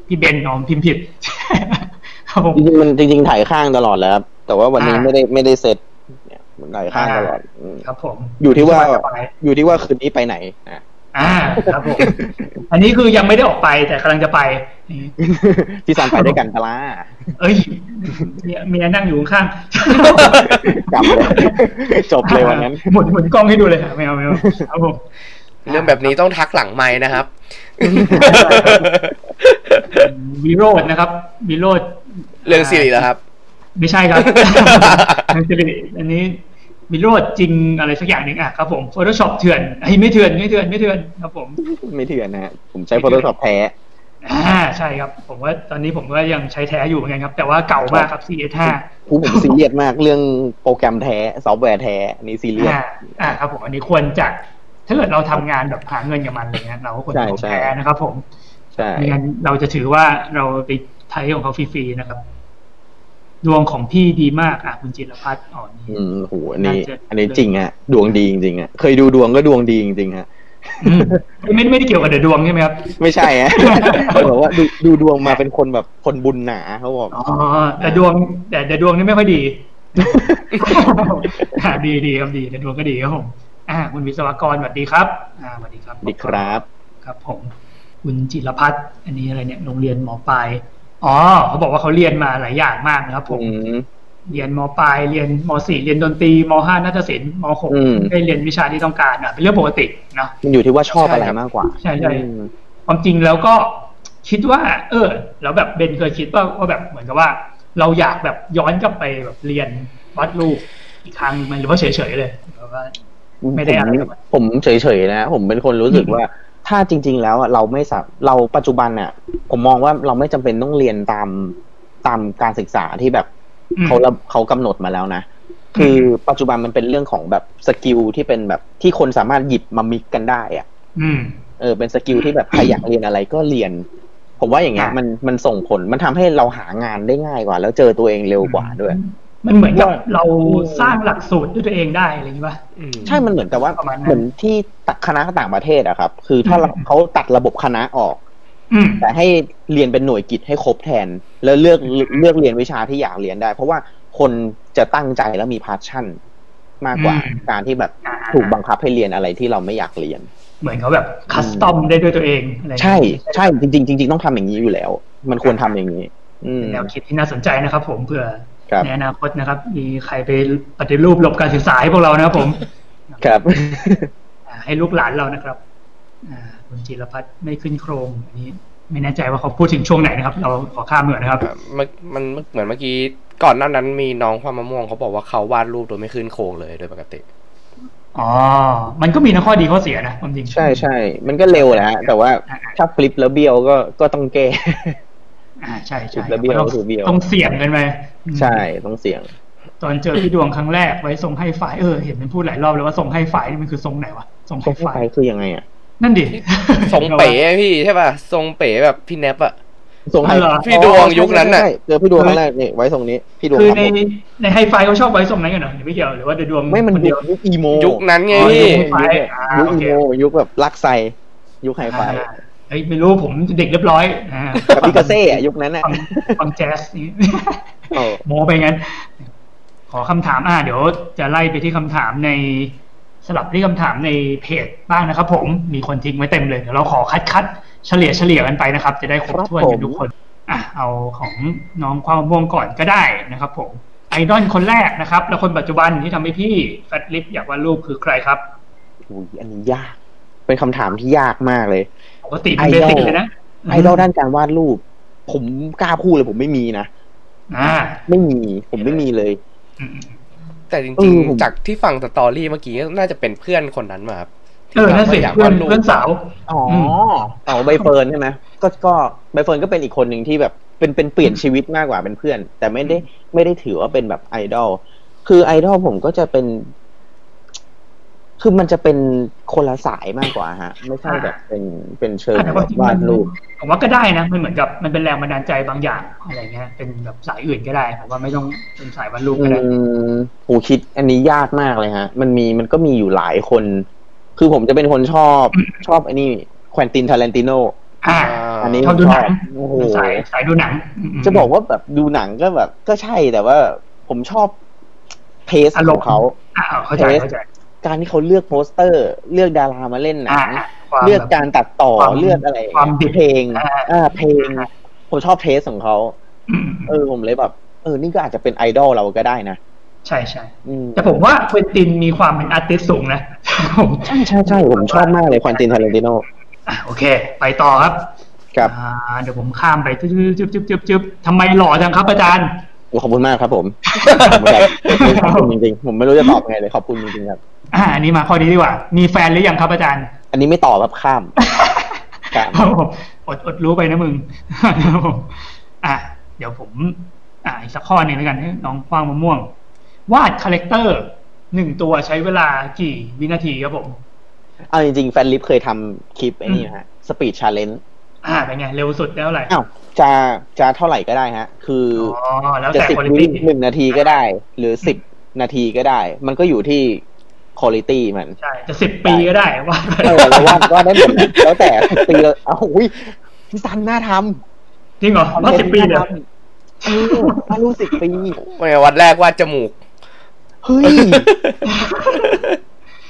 พี่เบนนอมพิมพ์ผิดครับผมจริงๆมันจริงๆถ่ายข้างตลอดแล้วครับแต่ว่าวันนี้อ่าไม่ได้ไม่ได้เซตเนี่ยมันถ่ายข้างตลอดอืมครับผม อยู่ที่ว่าสบยๆอยู่ที่ว่าคืนนี้ไปไหนนะ อ่าครับผมอันนี้คือยังไม่ได้ออกไปแต่กำลังจะไปนี่พี่ซันไปด้วยกันปะล่ะเอ้ยเมียเมียนั่งอยู่ข้างกลับเลยจบเลยวันนั้นหมุนหมุนกล้องให้ดูเลยครับไม่เอาไม่เอาครับผมเรื่องแบบนี้ต้องทักหลังไม้นะครับวิโรจน์นะครับวิโรจน์เรื่องซีรีส์แล้วครับ ไม่ใช่ครับเรื่องสิริอันนี้ วิโรจน์จริงอะไรสักอย่างหนึ่งอะครับผม Photoshop เถื่อนไอ้ยไม่เถื่อนไม่เถื่อนไม่เถื่อนครับผม ไม่เถื่อนนะฮะผมใช้ Photoshop แท้อ่าใช่ครับ ผมว่าตอนนี้ผมก็ยังใช้แท้อยู่เหมือนกันครับ แต่ว่าเก่ามากครับ CS5 ผู้ผมซีเรียสมากเรื่องโปรแกรมแท้ซอฟต์แวร์แท้อันนี้ซีเรียสอ่าอ่าครับผมอันนี้ควรจะถ้าเกิดเราทำงานแบบหาเงินกับมันอะไรเงี้ยเราก็ควรจะของใช่แท้ใช่นะครับ ผมใช่ไม่งั้นเราจะถือว่าเราไปใช้ของเขาฟรีๆนะครับ ดวงของพี่ดีมากอะคุณจิรพัฒน์อ๋อนี่อืมโหอันนี้น่าจะอันนี้จริงฮะดวงดีจริงๆฮะเคยดูดวงก็ดวงดีจริงๆฮะอืมไม่ไม่ได้เกี่ยวกับเดือดวงใช่ไหมครับ ไม่ใช่ฮะเขาบอกว่าดูดูดวงมาเป็นคนแบบคนบุญหนาเขาบอกอ๋อแต่ดวง แต่แต่ดวงนี่ไม่ค่อยดีอ่าดีดีครับดีแต่ดวงก็ดีครับผมอ่าคุณวิศวกรสวัสดีครับ อ่าสวัสดีครับดีครับ ครับผม คุณจิรพัฒน์อันนี้อะไรเนี่ยโรงเรียนหมอปลาย อ๋อเขาบอกว่าเขาเรียนมาหลายอย่างมากนะครับผมอืมเรียนมปลายเรียนมสี่เรียนดนตรีมห้านาฏศิลป์มหกอืมได้เรียนวิชาที่ต้องการอะเป็นเรื่องปกติเนาะมันอยู่ที่ว่าชอบใช่อะไรครับมากกว่า ใช่ใช่อืมความจริงแล้วก็คิดว่า เออ แล้วแบบเบนเคยคิดว่าว่าแบบเหมือนกับว่า เราอยากแบบย้อนกลับไปแบบเรียนวาดรูปอีกครั้งไหมหรือว่าเฉยๆเลยแบบว่า ไม่ได้อะไรกับมันผมเฉยๆนะ ผมเป็นคนรู้สึกว่า ถ้าจริง ๆ แล้วอะเราไม่สับเราปัจจุบันอะ ผมมองว่าเราไม่จำเป็นต้องเรียนตามตามการศึกษาที่แบบอืมเขาระเขากำหนดมาแล้วนะ คือปัจจุบันมันเป็นเรื่องของแบบ skill ที่เป็นแบบที่คนสามารถหยิบมา mix กันได้อะอืมเออ เป็น skill ที่แบบใครอยากเรียนอะไรก็เรียน ผมว่าอย่างเงี้ยอะมันมันส่งผลมันทำให้เราหางานได้ง่ายกว่า แล้วเจอตัวเองเร็วกว่าด้วย มันเหมือนกับเราสร้างหลักสูตรด้วยตัวเองได้อะไรอย่างนี้ป่ะอืมใช่มันเหมือนกับว่าประมาณนั้นเหมือนที่ตัดคณะต่างประเทศอะครับ คือถ้าเราอืมเขาตัดระบบคณะออกอืมแต่ให้เรียนเป็นหน่วยกิจให้ครบแทน แล้วเลือกเลือกเรียนวิชาที่อยากเรียนได้ เพราะว่าคนจะตั้งใจแล้วมีพาชั่น มากกว่าอืมการที่แบบอ่าถูกบังคับให้เรียนอะไรที่เราไม่อยากเรียน เหมือนเขาแบบคัสตอมได้ด้วยตัวเองอะไรอย่างใช่นี้ใช่จริงๆจริงๆต้องทำอย่างนี้อยู่แล้ว มันควรทำอย่างนี้อืมเป็นแนวคิดที่น่าสนใจนะครับ ผมเผื่อครับ ในอนาคตนะครับ มีใครไปปฏิรูประบบการศึกษาให้พวกเรานะครับผมครับอ่าให้ลูกหลานเรานะครับอ่าคุณจิรพัฒน์ไม่ขึ้นโครงอันนี้ไม่แน่ใจว่าเขาพูดถึงช่วงไหนนะครับ เราขอข้ามเหมือนนะครับมันมันเหมือนเมื่อกี้ก่อนหน้านั้นมีน้องความมะม่วงเขาบอกว่าเขาวาดรูปโดยไม่ขึ้นโครงเลยโดยปกติอ๋อ มันก็มีทั้งข้อดีข้อเสียนะความจริง ใช่ใช่ มันก็เร็วแหละฮะแต่ว่าถ้าฟลิปแล้วเบี้ยวก็ก็ต้องแก้ ออ่าใช่ใช่แล้วเบี้ยวก็คือเบี้ยวต้องเสี่ยงกันไปอืมใช่ต้องเสี่ยง ตอนเจอพี่ดวงครั้งแรกไว้ทรงให้ฝ่ายเออเห็นมันพูดหลายรอบเลยว่าทรงให้ฝ่ายนี่มันคือทรงไหนวะทรงทรให้งฝ่ายไฟคือยังไงอะนั่นดิทรงเป๋พี่ใช่ป่ะทรงเป๋แบบพี่แนปอะทรงไฟอ๋อเหรอพี่ดวงยุคนั้นน่ะใช่ใช่เจอพี่ดวงครั้งแรกนี่ไว้ทรงนี้พี่ดวงคือครับในผมในไฮไฟเขาชอบไว้ทรงนั้นกันเหรอหรือไม่เกี่ยวหรือว่าเดดวงไม่มันคนยุเดียวคยุคอีโมยุคนั้นไงอ๋อพี่ยุคไฟยุคอ่ายุคโออีเคโมยุคแบบลักไซยุคไฮไฟ อ่าเฮ้ยไม่รู้ผมเด็กเรียบร้อยอ่ากับพิกาเซ่อะยุคนั้นอะฟังฟังแจ๊สนี่โอ้โมไปงั้น ขอคำถามอ่าเดี๋ยวจะไล่ไปที่คำถามในสลับที่คำถามในเพจบ้างนะครับผมมีคนทิ้งไว้เต็มเลยเดี๋ยวเราขอคัดคัดเฉลี่ยเฉลี่ยกันไปนะครับ จะได้ครบถ้วนกันทุกคนอะเอาของน้องความม่วงก่อนก็ได้นะครับ ผมไอดอลคนแรกนะครับ และคนปัจจุบันที่ทำให้พี่แฟตลิฟอยากวาดรูปคือใครครับโหอันนี้ยาก เป็นคำถามที่ยากมากเลย ปกติเป็น basic เลยนะไอดอลด้านการวาดรูป ผมกล้าพูดเลยผมไม่มีนะอ่า ไม่มี ผมไม่มีเลยอืมแต่จเอริงอผมๆจากที่ฟัง story เมื่อกี้น่าจะเป็นเพื่อนคนนั้นมาครับเออนั่นสิที่แบบเพื่อนว่าอยากวาดรูปเพื่อนสาว อ๋ออืมอ๋อใบเฟิร์นใช่ไหมก็ก็ใบเฟิร์นก็เป็นอีกคนหนึ่งที่แบบเป็นเป็นเปลี่ยนชีวิตมากกว่าเป็นเพื่อน แต่ไม่ได้ไม่ได้ถือว่าเป็นแบบไอดอลคือไอดอลผมก็จะเป็น คือมันจะเป็นคนละสายมากกว่าฮะ ไม่ใช่แบบเป็นเป็นเชิงแต่แบว่าบจริงๆวามัดนรูปผมว่าก็ได้นะมันเหมือนกับมันเป็นแรงบันดาลใจบางอย่างอะไรเงี้ยเป็นแบบสายอื่นก็ได้ผมว่าไม่ต้องเป็นสายวาดรูปอืก็ได้มโหคิดอันนี้ยากมากเลยฮะ มันมีมันก็มีอยู่หลายคน คือผมจะเป็นคนชอบชอบไออันนี้ Quentin Tarantinoอ่าอันนี้ชอบดูหนังโอ้โหสายสายดูหนังมจะบอกว่าแบบดูหนังก็แบบก็ใช่แต่ว่าผมชอบ taste อารของเขาอ่าเข้าใจเข้าใจ การที่เขาเลือกโปสเตอร์ เลือกดารามาเล่นหนังอ่าความเลือกแบบการตัดต่อความเลือกอะไรความดิบเพลงอ่าอ่าเพลง ผมชอบ taste ของเขาอืมเออผมเลยแบบ เออ นี่ก็อาจจะเป็นไอดอลเราก็ได้นะ ใช่ใช่อืมแต่ผมว่า Quentin มีความเป็น artist สูงนะผมใช่ใช่ใช่ผมชอบมากเลย Quentin Tarantinoอะโอเค ไปต่อครับครับอ่าเดี๋ยวผมข้ามไปจึ๊บจึ๊บจึ๊บจึ๊บจึ๊บทำไมหล่อจังครับอาจารย์โอ้ขอบคุณมากครับผมขอบคุณครับขอบคุณจริงๆผมไม่รู้จะตอบยังไงเลยขอบคุณจริงๆครับ อ่าอันนี้มาข้อนี้ดีกว่า มีแฟนหรือยังครับอาจารย์ อันนี้ไม่ตอบแบบข้ามข้ามครับผมอดอดรู้ไปนะมึงครับผมอะเดี๋ยวผม อ่าอีกสักข้อหนึ่งแล้วกันให้น้องฟางมะม่วง วาด character หนึ่งตัวใช้เวลากี่วินาทีครับผม เอาจริงๆ แฟนลิฟเคยทำคลิปไอ้นี่นะฮะ speed challenge อ่าเป็นไง เร็วสุดแล้วอะไรอ้าวจะจะเท่าไหร่ก็ได้ฮะ คืออ๋อแล้วจะแต่สิบวิคุณภาพหนึ่งนาทีก็ได้ หรือสิบนาทีก็ได้ มันก็อยู่ที่ คุณภาพมันใช่จะสิบปีก็ได้วาดไปเออเราว่าว่าได้หมดแล้วแต่สิบปีแล้วอ้าวอุ้ยพี่ซันน่าทำจริงเหรอวาดสิบปีเลยน่าทำเออถ้ารู้สิบปีไม่วันแรกวาดจมูกเฮ้ย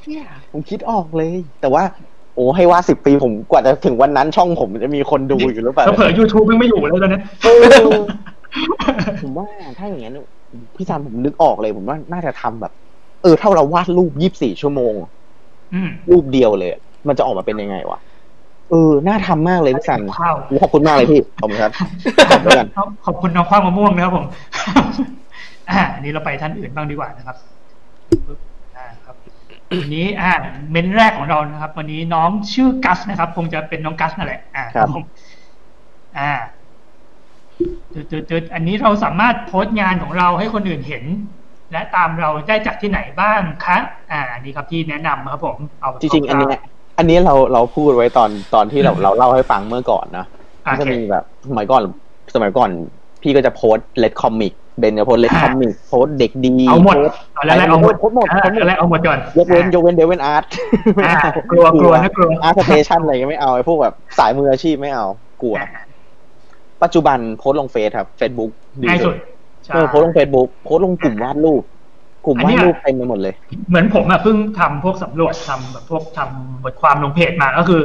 เนี่ยผมคิดออกเลย แต่ว่า โอ้ให้ว่าสิบปีผมกว่าจะถึงวันนั้นช่องผมจะมีคนดูอยู่หรือเปล่าเผลอยูทูบยังไม่อยู่เลยตอนนี้เออผมว่าถ้าอย่างนั้นพี่ซันผมนึกออกเลย ผมว่าน่าจะทำแบบ เออเท่าเราวาดรูปยี่สิบสี่ชั่วโมงอืมรูปเดียวเลย มันจะออกมาเป็นยังไงวะเออ น่าทำมากเลยพี่ซันข้าวขอบคุณมากเลยพี่ ขอบคุณครับ ขอบคุณกันขอบคุณน้องข้าวมะม่วงนะครับผม อ่าอันนี้เราไปท่านอื่นบ้างดีกว่านะครับปึ๊บอ่าครับ วันนี้ อ่า เมนแรกของเรานะครับ วันนี้น้องชื่อกัสนะครับ คงจะเป็นน้องกัสนั่นแหละ อ่าครับผมอ่าจุดจุดๆๆอันนี้เราสามารถโพสต์งานของเราให้คนอื่นเห็น และตามเราได้จากที่ไหนบ้างคะอ่าอันนี้ครับที่แนะนำครับผมเอาจริงๆอันเนี้ยอันนี้เราเราพูดไว้ตอนตอนที่เราเราเล่าให้ฟังเมื่อก่อนนะโอก็จะเคมีแบบสมัยก่อนสมัยก่อนพี่ก็จะโพสต์ Let's Comic เบนจะโพสต์ Let's Comic โพสต์เด็กดีเอาหมดโพสต์เอาแล้วเอาหมดโพสต์หมดอ่าโพสต์หมดเอาแล้วเอาหมดก่อนยกเว้นยกเว้น DeviantArt อ่ากลัวกลัวนะกลัว ArtStation อะไรก็ไม่เอาไอ้พวกแบบสายมืออาชีพไม่เอากลัวอ่าปัจจุบันโพสต์ลงเฟซครับเฟซบุ๊กง่ายสุด ใช่ เออโพสต์ลงเฟซบุ๊กโพสต์ลงกลุ่มวาดรูป กลุ่มอันวาเนี้ดย รูปเต็มไปหมดเลย เหมือนผมอะเพิ่งทำพวกสำรวจทำแบบพวกทำบทความลงเพจมาก็คือ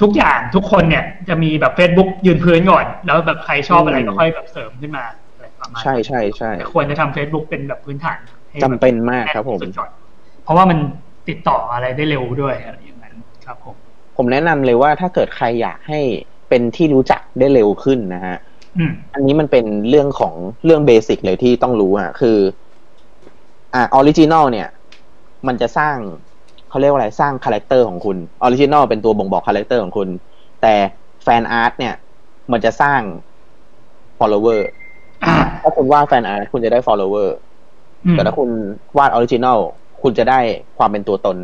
ทุกอย่างทุกคนเนี่ยจะมีแบบ Facebook ยืนพื้นก่อน แล้วแบบใครชอบอะไรอืมก็ค่อยแบบเสริมขึ้นมาอะไรประมาณนั้น ใช่ใช่ใช่แต่ควรจะทำ Facebook เป็นแบบพื้นฐานให้จำเป็นมากครับผม แน่นที่สุดก่อนเพราะว่ามันติดต่ออะไรได้เร็วด้วยอะไรอย่างนั้นครับผม ผมแนะนำเลยว่าถ้าเกิดใครอยากให้เป็นที่รู้จักได้เร็วขึ้นนะฮะ อืมอันนี้มันเป็นเรื่องของเรื่อง basic เลยที่ต้องรู้อะ คือ อ่า original เนี่ย มันจะสร้างเขาเรียกว่าอะไรสร้าง character ของคุณ original เป็นตัวบ่งบอก character ของคุณ แต่ fan art เนี่ย มันจะสร้าง follower อ่าถ้าคุณวาด fan art คุณจะได้ follower อืมแต่ถ้าคุณวาด original คุณจะได้ความเป็นตัวตน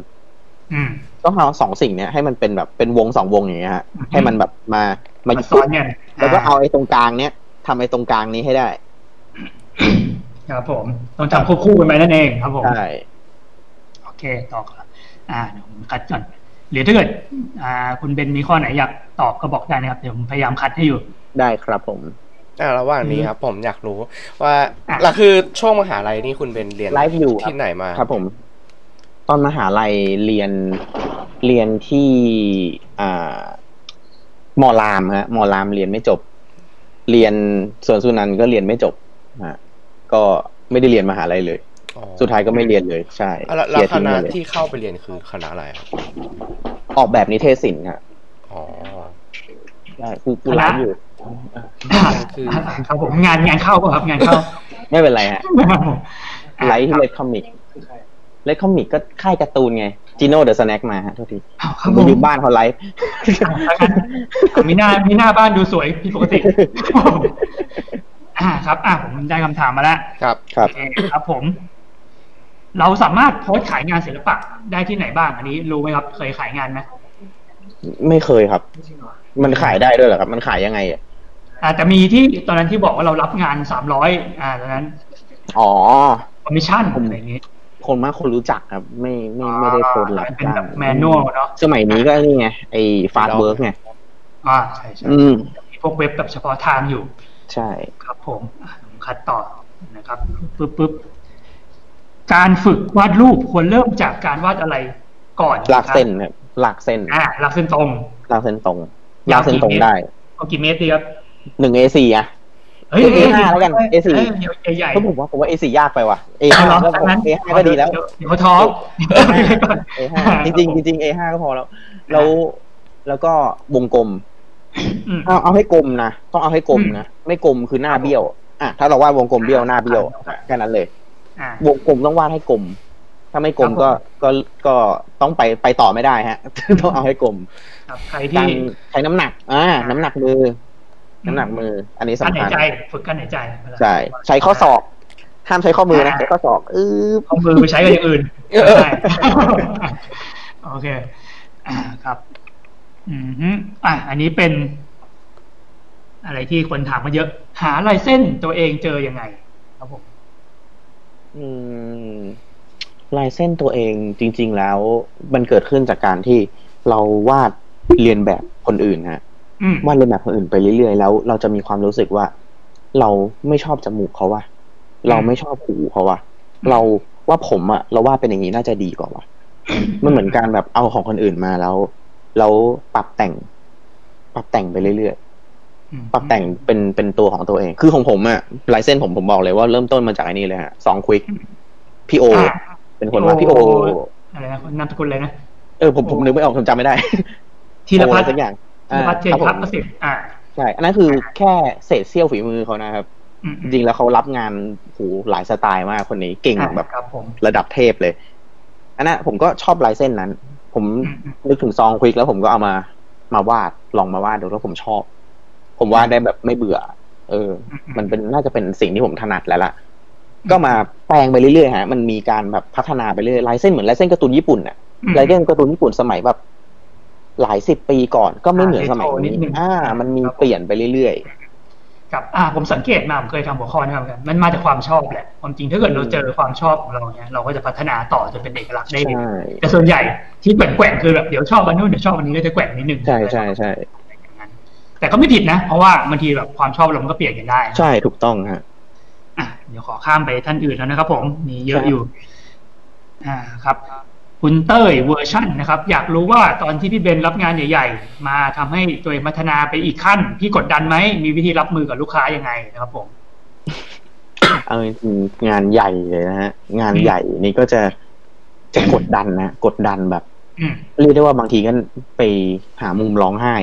อืม ต้องเอาสองสิ่งเนี้ยให้มันเป็นแบบเป็นวงสองวงอย่างเงี้ยฮะอืมให้มันแบบมามามาซ้อนกันแล้วก็เอาไอ้ตรงกลางเนี้ยทำไอ้ตรงกลางนี้ให้ได้ ครับผม ต้องทำควบคู่กันไปนั่นเองครับผมใช่โอเคต่อครับอ่าเดี๋ยวผมคัดก่อนหรือถ้าเกิดอ่า คุณเบนมีข้อไหนอยากตอบก็บอกได้นะครับ เดี๋ยวผมพยายามคัดให้อยู่ ได้ครับผมอ่าระหว่างนี้ครับ ผมอยากรู้ว่าอะแล้วคือช่วงมหาลัยนี่คุณเป็นเรียนไลฟ์อยู่ที่ไหนมา ครับผม ตอนมหาลัยเรียนเรียนที่อ่ามอรามฮะมอรามเรียนไม่จบ เรียนสวนสุนันท์ก็เรียนไม่จบฮะก็ไม่ได้เรียนมหาลัยเลยอ๋อสุดท้ายก็ไม่เรียนเลย ใช่อะแล้วแล้วเสียคทิ้งณะไปเลยที่เข้าไปเรียนคือคณะอะไรครับออกแบบนิเทศศิลป์ฮะอ๋อใช่กูกูไลฟ์อยู่คือครับผมงานงานเข้าป่ะครับ งานเข้า ไม่เป็นไรฮะครับผมไลฟ์ที่ Let's Comic Let's Comic ก็ค่ายการ์ตูนไงจีโน่ the Snack มาฮะโทษทีอ้าวครับผมผมอยู่บ้านเขาไลฟ์มีหน้ามีหน้าบ้านดูสวยผิดปกติอ่าครับ อ่าผมได้คำถามมาแล้ว ครับ ครับโอเคครับผม เราสามารถโพสต์ขายงานศิลปะได้ที่ไหนบ้างอันนี้ รู้ไหมครับ เคยขายงานไหมไม่เคยครับ มันขายได้ด้วยเหรอครับ มันขายยังไงอะอ่าแต่มีที่ตอนนั้นที่บอกว่าเรารับงานสามร้อยอ่าตอนนั้น อ๋อคอมมิชชั่นอะไรอย่างงี้ คนมากคนรู้จักครับ ไม่ไม่ไม่ได้โพสต์รับเป็นแบบจ้าง manual เนาะสมัยนี้ก็นี่ไงไอ้ Fastwork ไงอ่าใช่ใช่อืมมีพวกเว็บแบบเฉพาะทางอยู่ ใช่ครับผมอะผมคัดต่อนะครับปึ๊บปึ๊บการฝึกวาดรูปควรเริ่มจากการวาดอะไรก่อนลากเส้นครับลากเส้นอ่าลากเส้นตรงลากเส้นตรงยาลาวกเส้นตรงกี่เมตรได้เอากี่เมตรดีครับหนึ่ง A4 อะ เฮ้ยเอ้ย A5 แล้วกัน A4 เอ้ยใหญ่ๆก็ผมว่าผมว่า A4 ยากไปว่ะเอา A5 เหรอก็พองั้น A5 ก็ดีแล้วเดี๋ยวเขาท้อ A5 จริงๆจริงๆ A5 ก็พอแล้ว แล้วแล้วก็วงกลมอืมเอาเอาให้กลมนะต้องเอาให้กลมนะไม่กลมคือหน้าเบี้ยว อะถ้าเราวาดวงกลมเบี้ยวหน้าเบี้ยวอ่าแค่นั้นเลยอ่าวงกลมต้องวาดให้กลมถ้าไม่กลมครับผมก็ก็ก็ต้องไปไปต่อไม่ได้ฮะ ต้องเอาให้กลมครับใครกาที่รใช้น้ำหนักอ่าน้ำหนักมือ น้ำหนักมือ อันนี้กั้นสำหาคัยญใจ ฝึกกั้นหายใจใช่ใช้ข้อศอก ห้ามใช้ข้อมือนะใช้ข้อศอกอือเอามือไปใช้กับอย่างอื่นเออใช่โอเคอ่าครับ อืมฮึอะอันนี้เป็น อะไรที่คนถามมาเยอะ หาลายเส้นตัวเองเจอยังไง ครับผมอืมลายเส้นตัวเองจริง ๆ แล้ว มันเกิดขึ้นจากการที่เราวาดเรียนแบบคนอื่นฮะอืม วาดเรียนแบบคนอื่นไปเรื่อยๆ แล้ว เราจะมีความรู้สึกว่า เราไม่ชอบจมูกเขาว่ะ เราไม่ชอบหูเขาว่ะ เราว่าผมอะเราวาดเป็นอย่างนี้น่าจะดีกว่าว่ะมันเหมือนการแบบเอาของคนอื่นมาแล้วแล้วปรับแต่ง ปรับแต่งไปเรื่อยๆปรับแต่งเป็นเป็นตัวของตัวเอง คือของผมอะลายเส้นผมผมบอกเลยว่าเริ่มต้นมาจากไอ้นี่เลยฮะสองควิกพี่โออะเป็นคนว่าพี่โออะไรนะนามสกุลเลยนะเออผมผมนึกไม่ออกผมจำไม่ได้ธีรพัฒน์โออะไรสักอย่างธีร พัฒน์เจนอ่าพัคฒรับน์ผประมสิทธิ์อ่าใช่ อันนั้นคือแค่เศษเสี้ยวฝีมือเขานะครับอืมจริงๆแล้วเขารับงานโหหลายสไตล์มากคนนี้เก่งอะแบบครับผมระดับเทพเลย อันนั้นผมก็ชอบลายเส้นนั้นผมอืมอืมนึกถึงซองควิกแล้วผมก็เอามามาวาดลองมาวาดดูแล้วผมชอบ ผมวาดได้แบบไม่เบื่อ เออ มันเป็นน่าจะเป็นสิ่งที่ผมถนัดแล้วล่ะ ก็มาแปลงไปเรื่อยๆฮะ มันมีการแบบพัฒนาไปเรื่อยลายเส้นเหมือนลายเส้นการ์ตูนญี่ปุ่นน่ะอืมลายเส้นการ์ตูนญี่ปุ่นสมัยแบบ หลายสิบปีก่อนก็ไม่เหมือนสมัยอ่านี้นิดนึงอ่า มันมีครับเปลี่ยนไปเรื่อยครับอ่าผมสังเกตมาผมเคยทำหัวข้อนี้เหมือนกันมันมาจากความชอบแหละความจริงถ้าเกิดเราเจอความชอบของเราเนี่ยเราก็จะพัฒนาต่อจนเป็นเอกลักษณ์ๆได้เลยใช่แต่ส่วนใหญ่ที่แกว่งๆคือแบบเดี๋ยวชอบอันนู้นเดี๋ยวชอบอันนี้ก็จะแกว่งนิดนึงใช่ใช่ใช่อย่างนั้นแต่ก็ไม่ผิดนะ เพราะว่าบางทีแบบความชอบเรามันก็เปลี่ยนกันได้ ใช่ถูกต้องฮะอะเดี๋ยวขอข้ามไปท่านอื่นแล้วนะครับผมมีเยอะครับอยู่ อ่าครับ คุณเต้ยเวอร์ชั่นนะครับ อยากรู้ว่าตอนที่พี่เบนรับงานใหญ่ ๆ มาทำให้ตัวเองพัฒนาไปอีกขั้น พี่กดดันไหม มีวิธีรับมือกับลูกค้ายังไงนะครับผมเอาจริงๆงานใหญ่เลยนะฮะ งานอืมใหญ่นี่ก็จะจะกดดันนะกดดันแบบอืมเรียกได้ว่าบางทีก็ไปหามุมร้องไห้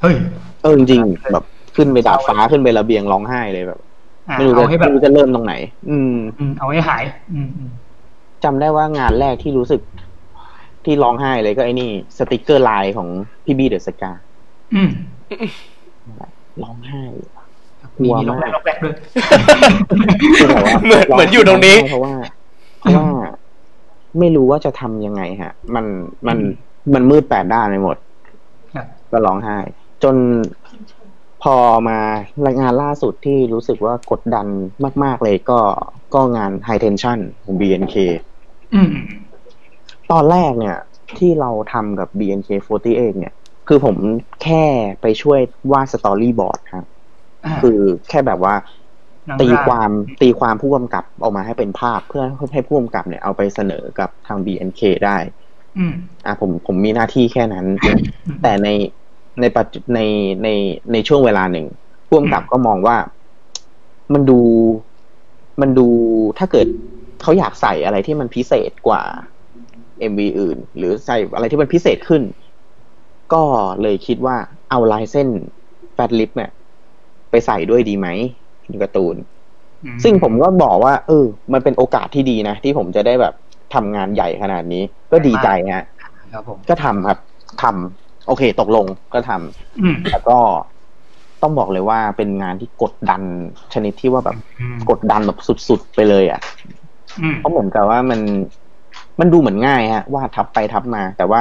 เฮ้ยเออจริงๆแบบขึ้นไปดาดฟ้าขึ้นไประเบียงร้องไห้เลยแบบอ่าไม่รู้จะเอาให้แบบไม่รู้จะเริ่มตรงไหน อืมอืมเอาให้หาย อืมอืมจำได้ว่างานแรกที่รู้สึก ที่ร้องไห้เลยก็ไอ้นี่ สติกเกอร์ไลน์ของพี่บีเดอะสกาอืมร้องไห้มีมี vlog แรก vlog แรกด้วยคือแบบว่าเหมือนเหมือนอยู่ตรงนี้เพราะว่าเพราะว่าไม่รู้ว่าจะทำยังไงฮะ มันมันมันมืดแปดด้านไปหมดครับก็ร้องไห้ จนพอมารายงานล่าสุดที่รู้สึกว่ากดดันมาก ๆ เลยก็ก็งาน High Tension ของ BNK อืม ตอนแรกเนี่ย ที่เราทำกับ BNK48 เนี่ย คือผมแค่ไปช่วยวาดสตอรี่บอร์ดครับอ่าคือแค่แบบว่าหนังตีร่งความตีความผู้กำกับออกมาให้เป็นภาพเพื่อให้ผู้กำกับเนี่ยเอาไปเสนอกับทาง BNK ได้อืมอะผมผมมีหน้าที่แค่นั้นอืมแต่ในในปัจจุในในในช่วงเวลาหนึ่งผู้กำกับก็มองว่ามันดูมันดูถ้าเกิดเขาอยากใส่อะไรที่มันพิเศษกว่า MV อื่น หรือใส่อะไรที่มันพิเศษขึ้น ก็เลยคิดว่าเอาลายเส้นแฟตลิปเนี่ยไปใส่ด้วยดีไหมในการ์ตูนอืมซึ่งผมก็บอกว่า เออ มันเป็นโอกาสที่ดีนะ ที่ผมจะได้แบบทำงานใหญ่ขนาดนี้ ก็ดีใจฮะครับผมก็ทำครับทำโอเค ตกลงก็ทำอืมแต่ก็ต้องบอกเลยว่าเป็นงานที่กดดันชนิดที่ว่าแบบอืมกดดันแบบสุดๆไปเลยอะ่ะอืมเพราะเหมือนกับว่ามัน มันดูเหมือนง่ายฮะวาดทับไปทับมา แต่ว่า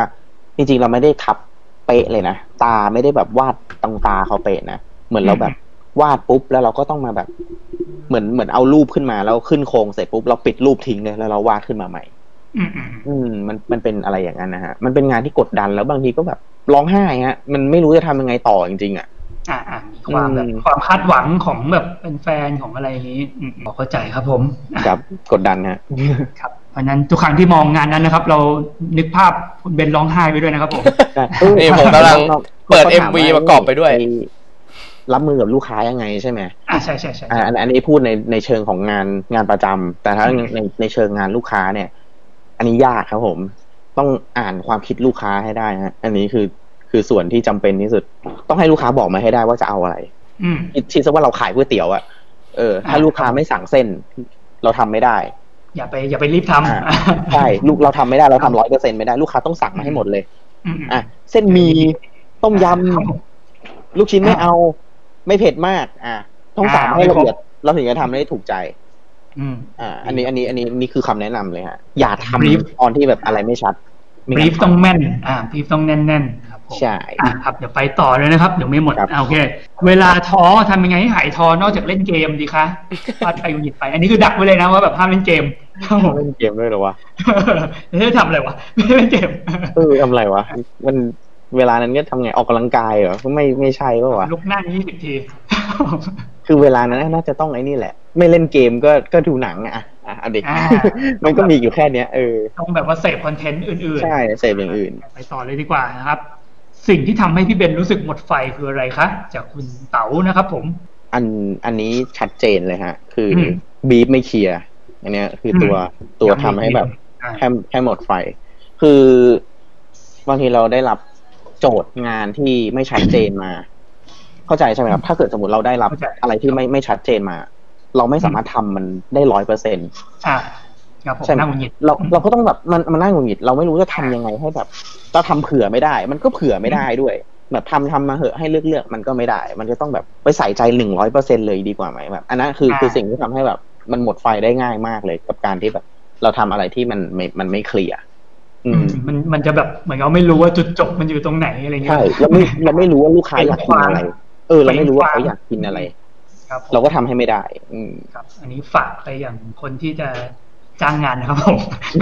จริงๆเราไม่ได้ทับเป๊ะเลยนะตาไม่ได้แบบวาดตรงตาเขาเป๊ะนะเหมือนเราแบบวาดปุ๊บแล้วเราก็ต้องมาแบบ เหมือนเหมือนเอารูปขึ้นมาแล้วขึ้นโครงเสร็จปุ๊บเราปิดรูปทิ้งเลยแล้วเราวาดขึ้นมาใหม่ อืมอืมอืมมันมันเป็นอะไรอย่างนั้นนะฮะ มันเป็นงานที่กดดันแล้วบางทีก็แบบร้องไห้ฮะ มันไม่รู้จะทำยังไงต่อจริงๆอะ อ่าอ่ามีความแบบอืมความคาดหวังของแบบเป็นแฟนของอะไรอย่างนี้อืมพอเข้าใจครับผมอะครับกดดันฮะครับเพราะฉะนั้นทุกครั้งที่มองงานนั้นนะครับ เรานึกภาพคุณเบนร้องไห้ไปด้วยนะครับผมนี่ผมกำลังเปิดขาถา MV ประกอบไปด้วย รับมือกับลูกค้ายังไงใช่ไหมอ่าใช่ใช่ใช่อ่าอันอันนี้พูดในในเชิงของงานงานประจำแต่ถ้าในในเชิงงานลูกค้าเนี่ย อันนี้ยากครับผม ต้องอ่านความคิดลูกค้าให้ได้ฮะอันนี้คือ คือส่วนที่จำเป็นที่สุด ต้องให้ลูกค้าบอกมาให้ได้ว่าจะเอาอะไรอืมคิดคิดซะว่าเราขายก๋วยเตี๋ยวอะเออ ถ้าอ่าลูกค้าไม่สั่งเส้น เราทำไม่ได้ อย่าไป อย่าไปรีบทอ่าำใช่ลูกเราทำไม่ได้เราทำร้อยเปอร์เซ็นไม่ได้ลูกค้าต้องสั่งมาให้หมดเลยอืมอืมอะเส้นหมีต้มยครับผมำลูกชิ้นไม่เอา ไม่เผ็ดมาก อะต้องสั่งอ่าให้ละเอียดเราถึงจะทำได้ถูกใจอืมอ่า อันนี้ อันนี้ อันนี้นี่คือคำแนะนำเลยฮะ อย่าท Brief ำตอนที่แบบอะไรไม่ชัดไม่บรีงั้นฟต้องแม่น อ่าบรีฟต้องแน่นๆครับผม ใช่อะครับเดี๋ยวไปต่อเลยนะครับ เดี๋ยวไม่หมดครับอะโอเค เวลาท้อทำยังไงให้หายท้อนอกจากเล่นเกมดีคะพลาดไปหงุดหงิดไป อันนี้คือดักไว้เลยนะว่าแบบห้ามเล่นเกมครับผมเล่นเกมด้วยเหรอวะไม่ได้ทำอะไรวะไม่ได้เล่นเกมเออทำอะไรวะมันเวลานั้นก็ทำไงออกกำลังกายเหรอไม่ไม่ใช่ป่าวะลุกนั่งยี่สิบที คือเวลานั้นน่าจะต้องไอ้นี่แหละ ไม่เล่นเกมก็ก็ดูหนังอะอะเอาเด็กอ่ามันก็มีอยู่แค่เนี้ยเออต้องแบบว่าเสพคอนเทนต์อื่นใช่เสพอย่างอื่นๆไปต่อเลยดีกว่านะครับ สิ่งที่ทำให้พี่เบนรู้สึกหมดไฟคืออะไรคะ จากคุณเต๋านะครับผม อันอันนี้ชัดเจนเลยฮะ คืออมบีฟไม่เคลียร์อันเนี้ย คือตัวอืมตัวทำให้แบบอ่าให้ให้หมดไฟ คือบางทีเราได้รับโจทย์งานที่ไม่ชัดเจนมา เข้าใจใช่ไหมครับ ถ้าเกิดสมมติเราได้รับเข้าใจอะไรที่ไม่ไม่ชัดเจนมา เราไม่สามารถทำมันได้ร้อยเปอร์เซ็นอ่าครับผม ใช่ไหมน่าหงุดหงิดเราเราก็ต้องแบบมันมันน่าหงุดหงิด เราไม่รู้จะทำยังไงให้แบบเราทำเผื่อไม่ได้ มันก็เผื่อไม่ได้ด้วย แบบทำทำมาเหอะให้เลือกเลือกมันก็ไม่ได้ มันจะต้องแบบไปใส่ใจหนึ่งร้อยเปอร์เซ็นเลยดีกว่าไหมแบบอันนั้นคือคือสิ่งที่ทำให้แบบมันหมดไฟได้ง่ายมากเลย กับการที่แบบ เราทำอะไรที่มันไม่มันไม่เคลียร์อือืมมมันมันจะแบบเหมือนเราไม่รู้ว่าจุดจบมันอยู่ตรงไหนอะไรเงี้ยใช่เราไม่เราไม่รู้ว่าลูกค้าอยากกินอะไร เออ เราไม่รู้ว่าเขาอยากกินอะไรครับผมเราก็ทำให้ไม่ได้ อืมครับ อันนี้ฝากไปอย่างคนที่จะ จ้างงานนะครับผม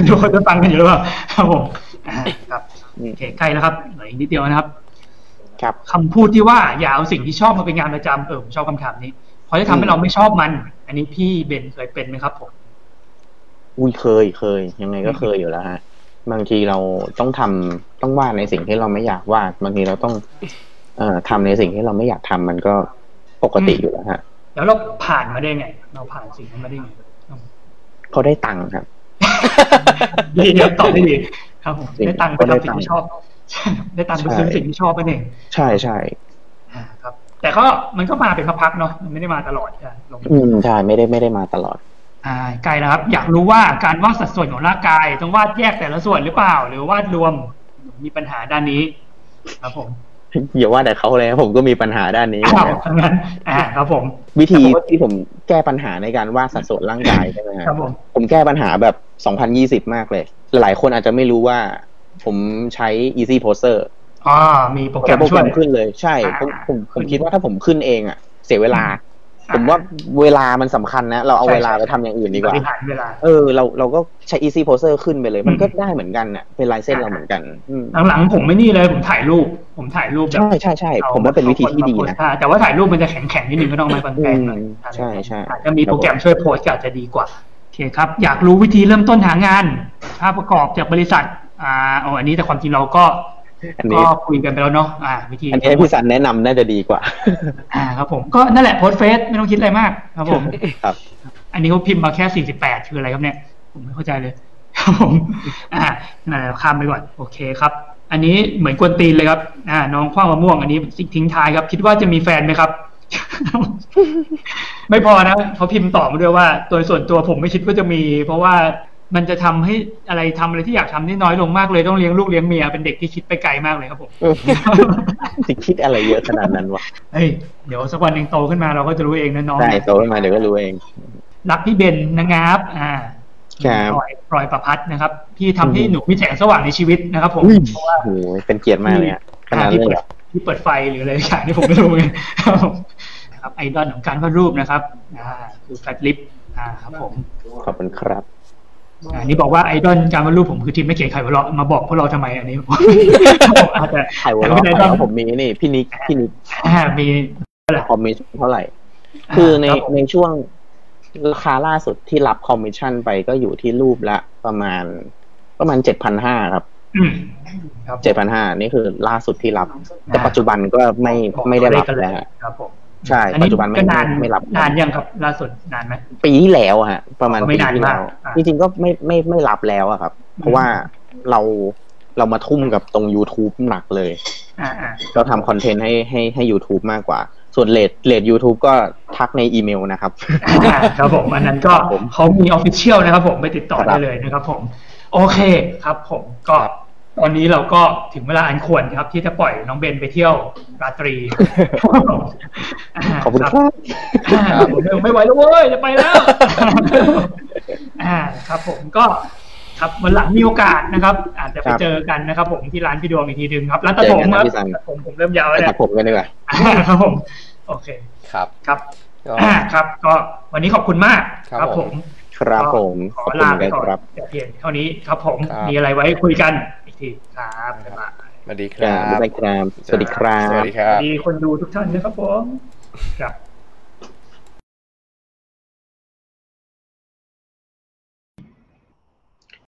ทุกคนจะฟังกันอยู่หรือเปล่าครับผมอ่าครับอืมโอเคใกล้แล้วครับเหลืออีกนิดเดียวนะครับ ครับคำพูดที่ว่าอย่าเอาสิ่งที่ชอบมาเป็นงานประจำเออผมชอบคำถามนี้เพราะจะทำให้เราไม่ชอบมัน อันนี้พี่เบนเคยเป็นไหมครับผมอุ้ยเคยเคย ยังไงก็เคยอยู่แล้วฮะบางทีเราต้องทำต้องวาดในสิ่งที่เราไม่อยากวาดบางทีเราต้อง เอ่อทำในสิ่งที่เราไม่อยากทำมันก็ปกติอยู่แล้วฮะ แล้วเราผ่านมาได้ไง เราผ่านสิ่งนั้นมาได้ไง เขาได้ตังค์ครับดีเดี๋ยวตอบได้ดีครับผมจริงได้ตังค์ไปได้ทำสิ่งตังค์ที่ชอบ ได้ตังค์ไปซื้อใช่สิ่งที่ชอบไปเองใช่ใช่อ่าครับ แต่ก็มันก็มาเป็นพักๆเนาะมันไม่ได้มาตลอดอะลงอืมใช่ไม่ได้ไม่ได้มาตลอดอ่าใกล้แล้วครับ อยากรู้ว่าการวาดสัดส่วนของร่างกาย ต้องวาดแยกแต่ละส่วนหรือเปล่า หรือวาดรวมมีปัญหาด้านนี้ ครับผม อย่าว่าแต่เขาเลยผมก็มีปัญหาด้านนี้อ้าวทั้งนั้นอ่าครับผม วิธีที่ผมแก้ปัญหาในการวาดสัดส่วนร่างกายใช่ไหมคครัรับบผมผมแก้ปัญหาแบบ2020มากเลย หลายคนอาจจะไม่รู้ว่า ผมใช้ Easy Poser อ่ามีโปรแกรมโปรช่แกวรยมขึ้นเลย ใช่ผมผมผมคิดว่าถ้าผมขึ้นเองอะ เสียเวลาอ่า ผมว่าเวลามันสำคัญนะ เราเอาใช่เวลาใช่ไปทำอย่างอื่นดีกบว่าริหารเวลาเออ เราเราก็ใช้ Easy Poser ขึ้นไปเลย มันอืมก็ได้เหมือนกันน่ะ เป็นลายเส้นเราเหมือนกันอืมหลังๆผมไม่นี่เลย ผมถ่ายรูป ผมถ่ายรูปแบบใช่ใช่ใช่ผมว่าเป็นวิธีที่ดีนะอ่าแต่ว่าถ่ายรูปมันจะแข็งๆนิดนึงก็ต้องมาแปลงๆหน่อยอืมใช่ใช่อาจจะมีโปรแกรมช่วยโพสต์ก็อาจจะดีกว่าโอเคครับ อยากรู้วิธีเริ่มต้นหางานภาพประกอบจากบริษัทอ่าเอาอันนี้แต่ความจริงเราก็อันนี้ ก็คุยกันไปแล้วเนาะอ่า วิธีอันนี้ให้พี่สันแนะนำน่าจะดีกว่า อ่าครับผมก็นั่นแหละโพสต์เฟซไม่ต้องคิดอะไรมาก ครับผมครับ อันนี้เขาพิมพ์มาแค่สี่สิบแปดคืออะไรครับเนี่ย ผมไม่เข้าใจเลย ครับผม อ่านั่นแหละข้ามไปก่อน โอเคครับ อันนี้เหมือนกวนตีนเลยครับ อ่า น้องคว้างมะม่วง อันนี้ทิ้งท้ายครับ คิดว่าจะมีแฟนไหมครับไม่พอนะเขาพิมพ์ต่อมาด้วยว่าโดยส่วนตัวผมไม่คิดว่าจะมี เพราะว่า มันจะทำให้อะไรทำอะไรที่อยากทำนี่น้อยลงมากเลยต้องเลี้ยงลูกเลี้ยงเมียเป็นเด็กที่คิดไปไกลมากเลยครับผมจะคิดอะไรเยอะขนาดนั้นวะเฮ้ยเดี๋ยวสักวันหนึ่งโตขึ้นมาเราก็จะรู้เองนะน้องได้โตขึ้นมาเดี๋ยวก็รู้เอง รักพี่เบนนะครับ อ่าครับปล่อยปล่อยประพัดนะครับที่ทำให้หนูมีแสงสว่างในชีวิตนะครับ ผมอุ้ยเพราะว่าโอ้โหเป็นเกียรติมากเลยอะขนาดที่นั้นเลยเปิเหรดอที่เปิดไฟหรืออะไรอย่างนี่ผมไม่รู้เหมือนกันครับผมนะครับไอดอลของการวาดรูปนะครับอ่าคือแฟลตลิปอ่าครับผมขอบคุณครับ อ่านี่บอกว่าไอดอลการวาดรูปผมคือทีมไม่เก๋ไข่หัวเราะมาบอกพวกเราทำไมอันนี้ผมอาจจะไข่หัวแต่เราะไม่ได้ไข่ดอลหัวเราะผมมีนี่พี่นิกพี่นิกอ่ามีคอมมิชชั่นเท่าไหร่ คือในครับผมในช่วงราคาล่าสุดที่รับคอมมิชชั่นไปก็อยู่ที่รูปละประมาณ ประมาณเจ็ดพันห้าครับอืมครับเจ็ดพันห้านี่คือล่าสุดที่รับ แต่ปัจจุบันก็ไม่ไม่ได้รับกันเลแล้วครับผม ใช่อันนี้ปัจจุบันไม่ก็นานไม่รับนานยังครับล่าสุดนานไหมปีที่แล้วอะฮะ ประมาณก็ไม่นานมากปีที่มาแล้วอะจริงๆก็ไม่ไม่ไม่รับแล้วอะครับ เพราะว่าเราเรามาทุ่มกับตรง YouTube หนักเลยอ่าอ่าเราทำคอนเทนต์ให้ให้ให้ YouTube มากกว่า ส่วนเลทเลท YouTube ก็ทักในอีเมลนะครับอ่าครับผม อันนั้นก็ครับผมเขามีออฟฟิเชียลนะครับผม ไปติดต่อครัได้บเลยนะครับผม โอเคครับผมก็ ตอนนี้เราก็ถึงเวลาอันควรครับ ที่จะปล่อยน้องเบนไปเที่ยวราตรีาขอบคุณรัครับอ่าผมเดินไม่ไหวแล้วเว้ยจะไปแล้วอ่าครับ ผมก็ครับวันหลังมีโอกาสนะครับ อาจจะไปครับเจอกันนะครับ ผมที่ร้านพี่ดวงอีกทีหนึ่งครับร้านตัดเจผอมกันคนะรับพี่ซันตัดผมผมเริ่มยาวไปแล้วตัเนี่ดผมกันดีกว่ายครับผม โอเคครับครับก็อ่าครับ ก็วันนี้ขอบคุณมากครับ ผมครับผมขอขอบคุณลาเหมือนไปกันก่อนครับแต่เพียงเท่านี้ครับผมครับมีอะไรไว้คุยกันอีก ทีครับบ๊ายบายสวัสดีคครัรับบ๊ายบายครับ สวัสดีครัสวับสดีครัสวับสดีคนดูทุกท่านนะครับผมครับ